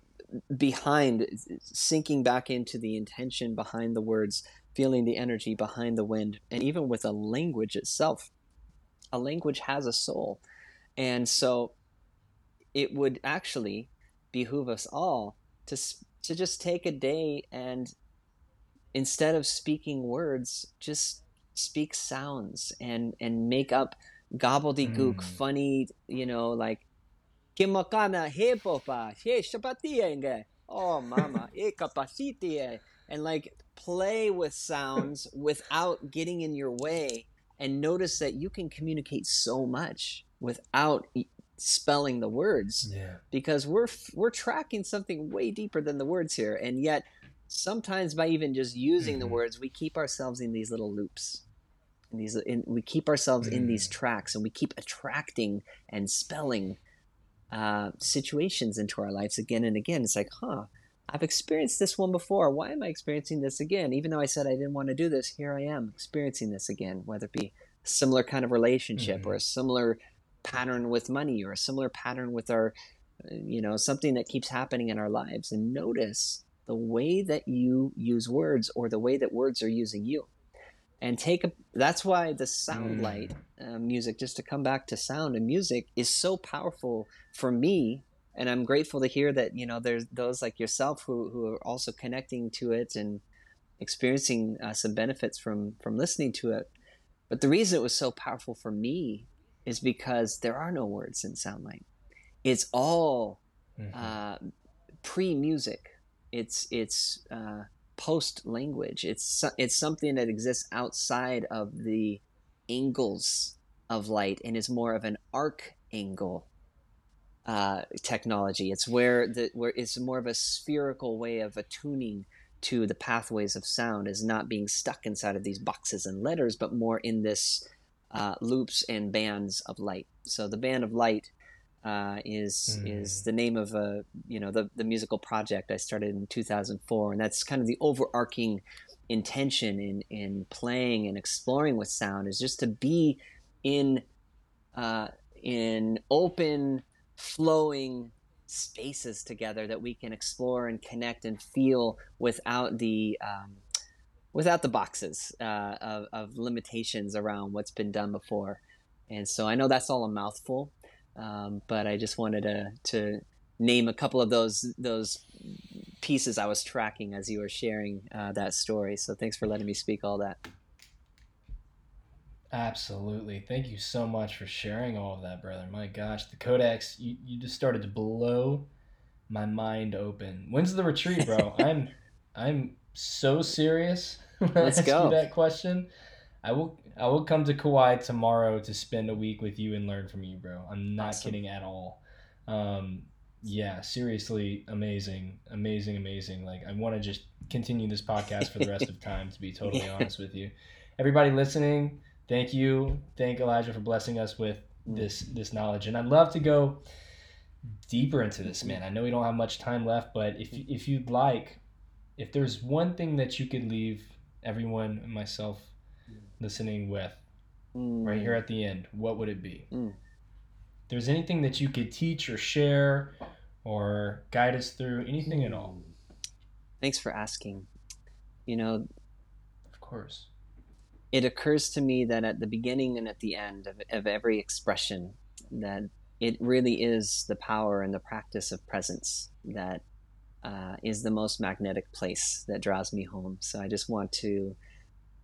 S7: behind, sinking back into the intention behind the words feeling the energy behind the wind, and even with a language itself. A language has a soul. And so it would actually behoove us all to, to just take a day and instead of speaking words, just speak sounds and, and make up gobbledygook, mm. funny, you know, like, Oh, mama, e. And like, play with sounds [laughs] without getting in your way and notice that you can communicate so much without spelling the words
S5: yeah.
S7: because we're we're tracking something way deeper than the words here and yet sometimes by even just using mm-hmm. the words we keep ourselves in these little loops in these in, we keep ourselves mm. in these mm. tracks and we keep attracting and spelling uh, situations into our lives again and again it's like huh I've experienced this one before. Why am I experiencing this again? Even though I said I didn't want to do this, here I am experiencing this again, whether it be a similar kind of relationship mm-hmm. or a similar pattern with money or a similar pattern with our, uh, you know, something that keeps happening in our lives. And notice the way that you use words or the way that words are using you. And take a, that's why the sound mm. light uh, music, just to come back to sound and music, is so powerful for me and I'm grateful to hear that you know there's those like yourself who who are also connecting to it and experiencing uh, some benefits from from listening to it. But the reason it was so powerful for me is because there are no words in sound Soundlight. It's all mm-hmm. uh, pre music. It's it's uh, post language. It's it's something that exists outside of the angles of light and is more of an arc angle uh, technology. It's where the where it's more of a spherical way of attuning to the pathways of sound, is not being stuck inside of these boxes and letters, but more in this uh, loops and bands of light. So the band of light uh, is mm. is the name of a you know the the musical project I started in 2004, and that's kind of the overarching intention in in playing and exploring with sound is just to be in uh, in open flowing spaces together that we can explore and connect and feel without the um, without the boxes uh, of, of limitations around what's been done before. And so I know that's all a mouthful, um, but I just wanted to to name a couple of those those pieces I was tracking as you were sharing uh, that story. So thanks for letting me speak all that.
S5: Absolutely. Thank you so much for sharing all of that, brother. My gosh, the Codex, you, you just started to blow my mind open. When's the retreat, bro? [laughs] I'm I'm so serious when
S7: Let's
S5: I ask
S7: go.
S5: you that question. I will I will come to Kauai tomorrow to spend a week with you and learn from you, bro. I'm not
S7: Awesome.
S5: kidding at all. Um, yeah, seriously, amazing, amazing, amazing. Like I want to just continue this podcast for the rest of [laughs] time. To be totally
S7: Yeah.
S5: honest with you, everybody listening, thank you, thank Elijah for blessing us with this this knowledge, and I'd love to go deeper into this, man. I know we don't have much time left, but if if you'd like, if there's one thing that you could leave everyone and myself listening with right here at the end, what would it be?
S7: Mm.
S5: There's anything that you could teach or share or guide us through, anything at all,
S7: Thanks for asking. You know,
S5: of course.
S7: it occurs to me that at the beginning and at the end of, of every expression that it really is the power and the practice of presence that uh, is the most magnetic place that draws me home so i just want to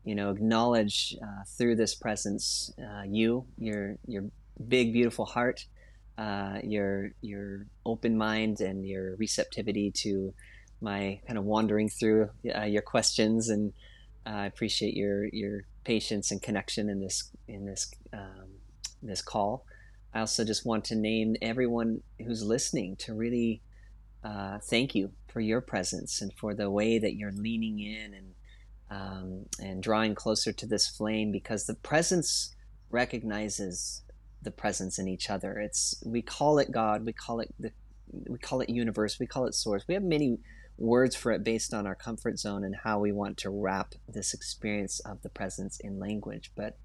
S7: you know acknowledge uh, through this presence uh, you your your big beautiful heart uh, your your open mind and your receptivity to my kind of wandering through uh, your questions and I appreciate your your patience and connection in this in this um, this call. I also just want to name everyone who's listening to really uh, thank you for your presence and for the way that you're leaning in and um, and drawing closer to this flame because the presence recognizes the presence in each other. It's we call it God, we call it the we call it universe, we call it source. We have many words for it based on our comfort zone and how we want to wrap this experience of the presence in language. But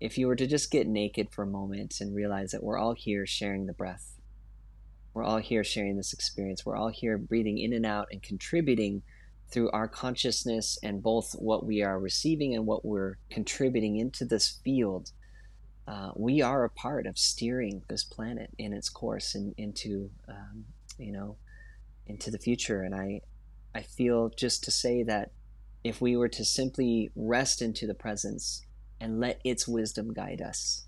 S7: if you were to just get naked for a moment and realize that we're all here sharing the breath, we're all here sharing this experience, we're all here breathing in and out and contributing through our consciousness and both what we are receiving and what we're contributing into this field. Uh, we are a part of steering this planet in its course and into, um, you know, into the future. And I, I feel just to say that if we were to simply rest into the presence and let its wisdom guide us,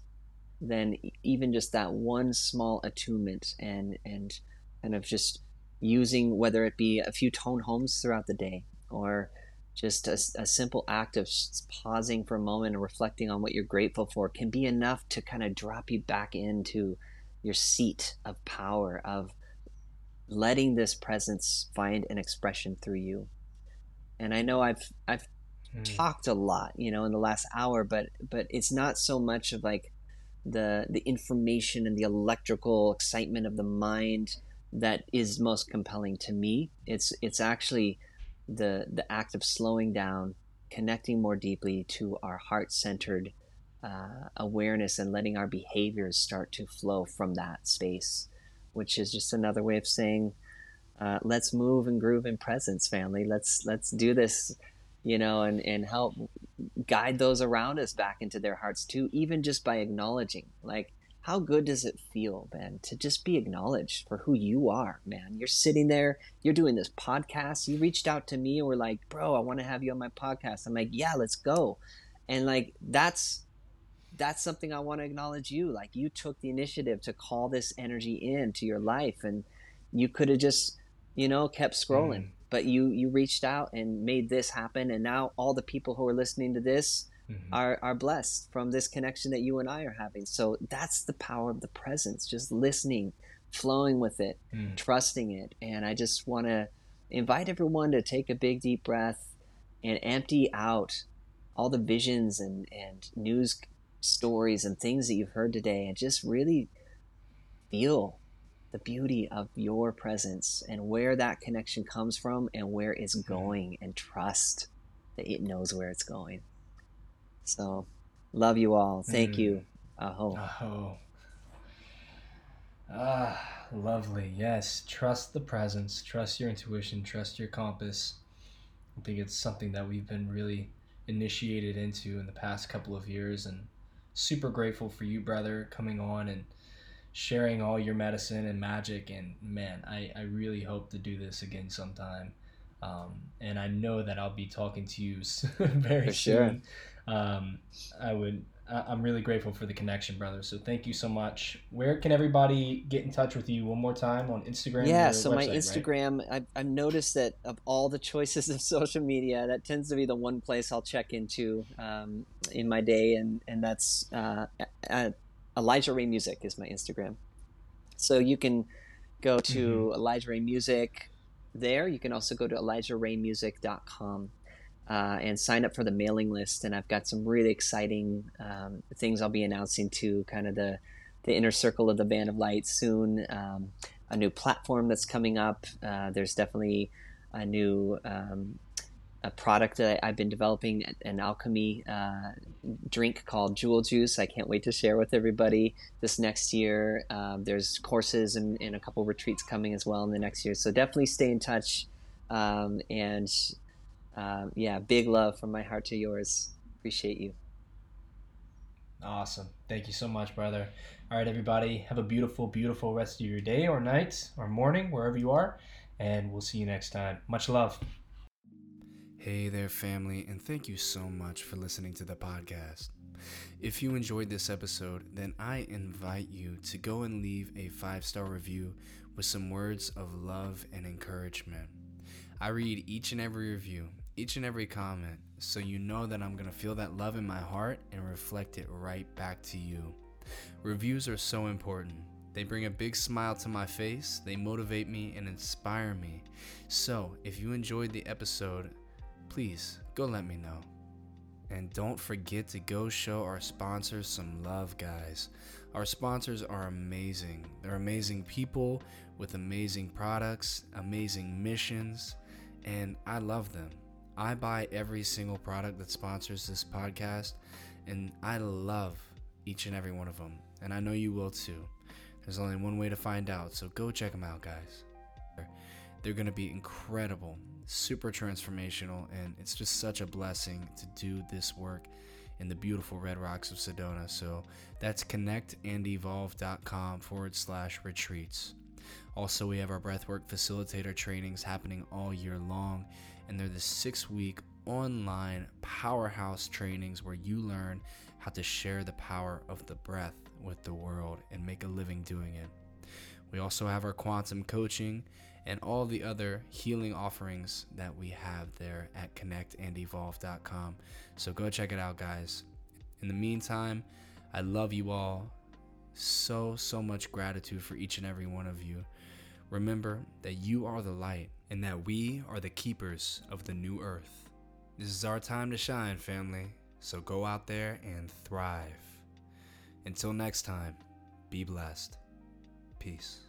S7: then even just that one small attunement and and kind of just using whether it be a few tone homes throughout the day or just a simple act of pausing for a moment and reflecting on what you're grateful for can be enough to kind of drop you back into your seat of power of letting this presence find an expression through you and i know i've i've
S5: Mm.
S7: talked a lot you know in the last hour but but it's not so much of like the the information and the electrical excitement of the mind that is most compelling to me. It's it's actually the the act of slowing down connecting more deeply to our heart centered uh, awareness and letting our behaviors start to flow from that space which is just another way of saying uh, let's move and groove in presence family. Let's let's do this you know and and help guide those around us back into their hearts too even just by acknowledging. Like how good does it feel man to just be acknowledged for who you are man? You're sitting there you're doing this podcast. You reached out to me and were like bro i want to have you on my podcast. I'm like yeah let's go. And like that's that's something i want to acknowledge you. Like you took the initiative to call this energy into your life and you could have just you know kept scrolling.
S5: Mm.
S7: but you you reached out and made this happen and now all the people who are listening to this
S5: Mhm.
S7: are are blessed from this connection that you and I are having. So that's the power of the presence, just listening, flowing with it,
S5: Mm.
S7: trusting it. And I just want to invite everyone to take a big deep breath and empty out all the visions and and news stories and things that you've heard today and just really feel the beauty of your presence and where that connection comes from and where it's going and trust that it knows where it's going. So, love you all. Thank
S5: Mm.
S7: you. Aho.
S5: Oh. Ah, lovely. Yes. Trust the presence. Trust your intuition. Trust your compass.
S8: I think it's something that we've been really initiated into in the past couple of years and super grateful for you, brother, coming on and sharing all your medicine and magic. And man, I, I really hope to do this again sometime. Um, and I know that I'll be talking to you [laughs] [laughs] very
S7: For
S8: soon. Um, I would I'm really grateful for the connection, brother. So thank you so much. Where can everybody get in touch with you one more time on Instagram?
S7: Yeah, so my
S8: website, right?
S7: Instagram, I've, I've noticed that of all the choices [laughs] of social media, that tends to be the one place I'll check into um, in my day, and and that's uh, Elijah Ray Music is my Instagram. So you can go to Elijah Ray Music there. You can also go to ElijahRayMusic.com uh, and sign up for the mailing list. And I've got some really exciting um, things I'll be announcing to kind of the the inner circle of the Band of Light soon. Um, a new platform that's coming up. Uh, there's definitely a new um, a product that I, have been developing, an alchemy uh, drink called Jewel Juice. I can't wait to share with everybody this next year. Um, there's courses and, and, a couple retreats coming as well in the next year. So definitely stay in touch. Um, and um, yeah, big love from my heart to yours. Appreciate you.
S8: Awesome. Thank you so much, brother. All right, everybody. Have a beautiful, beautiful rest of your day or night or morning, wherever you are. And we'll see you next time. Much love.
S5: Hey there, family, and thank you so much for listening to the podcast. If you enjoyed this episode, then I invite you to go and leave a five star review with some words of love and encouragement. I read each and every review, each and every comment, so you know that I'm going to feel that love in my heart and reflect it right back to you. Reviews are so important. They bring a big smile to my face, they motivate me and inspire me. So, if you enjoyed the episode, please go let me know. And don't forget to go show our sponsors some love, guys. Our sponsors are amazing. They're amazing people with amazing products, amazing missions, and I love them. I buy every single product that sponsors this podcast, and I love each and every one of them. And I know you will too. There's only one way to find out, so go check them out, guys. They're going to be incredible, super transformational, and it's just such a blessing to do this work in the beautiful Red Rocks of Sedona. So that's connectandevolve.com forward slash retreats. Also, we have our breathwork facilitator trainings happening all year long, and they're the six week online powerhouse trainings where you learn how to share the power of the breath with the world and make a living doing it. We also have our quantum coaching and all the other healing offerings that we have there at connectandevolve.com. So go check it out, guys. In the meantime, I love you all. So, so much gratitude for each and every one of you. Remember that you are the light and that we are the keepers of the new earth. This is our time to shine, family. So go out there and thrive. Until next time, be blessed. Peace.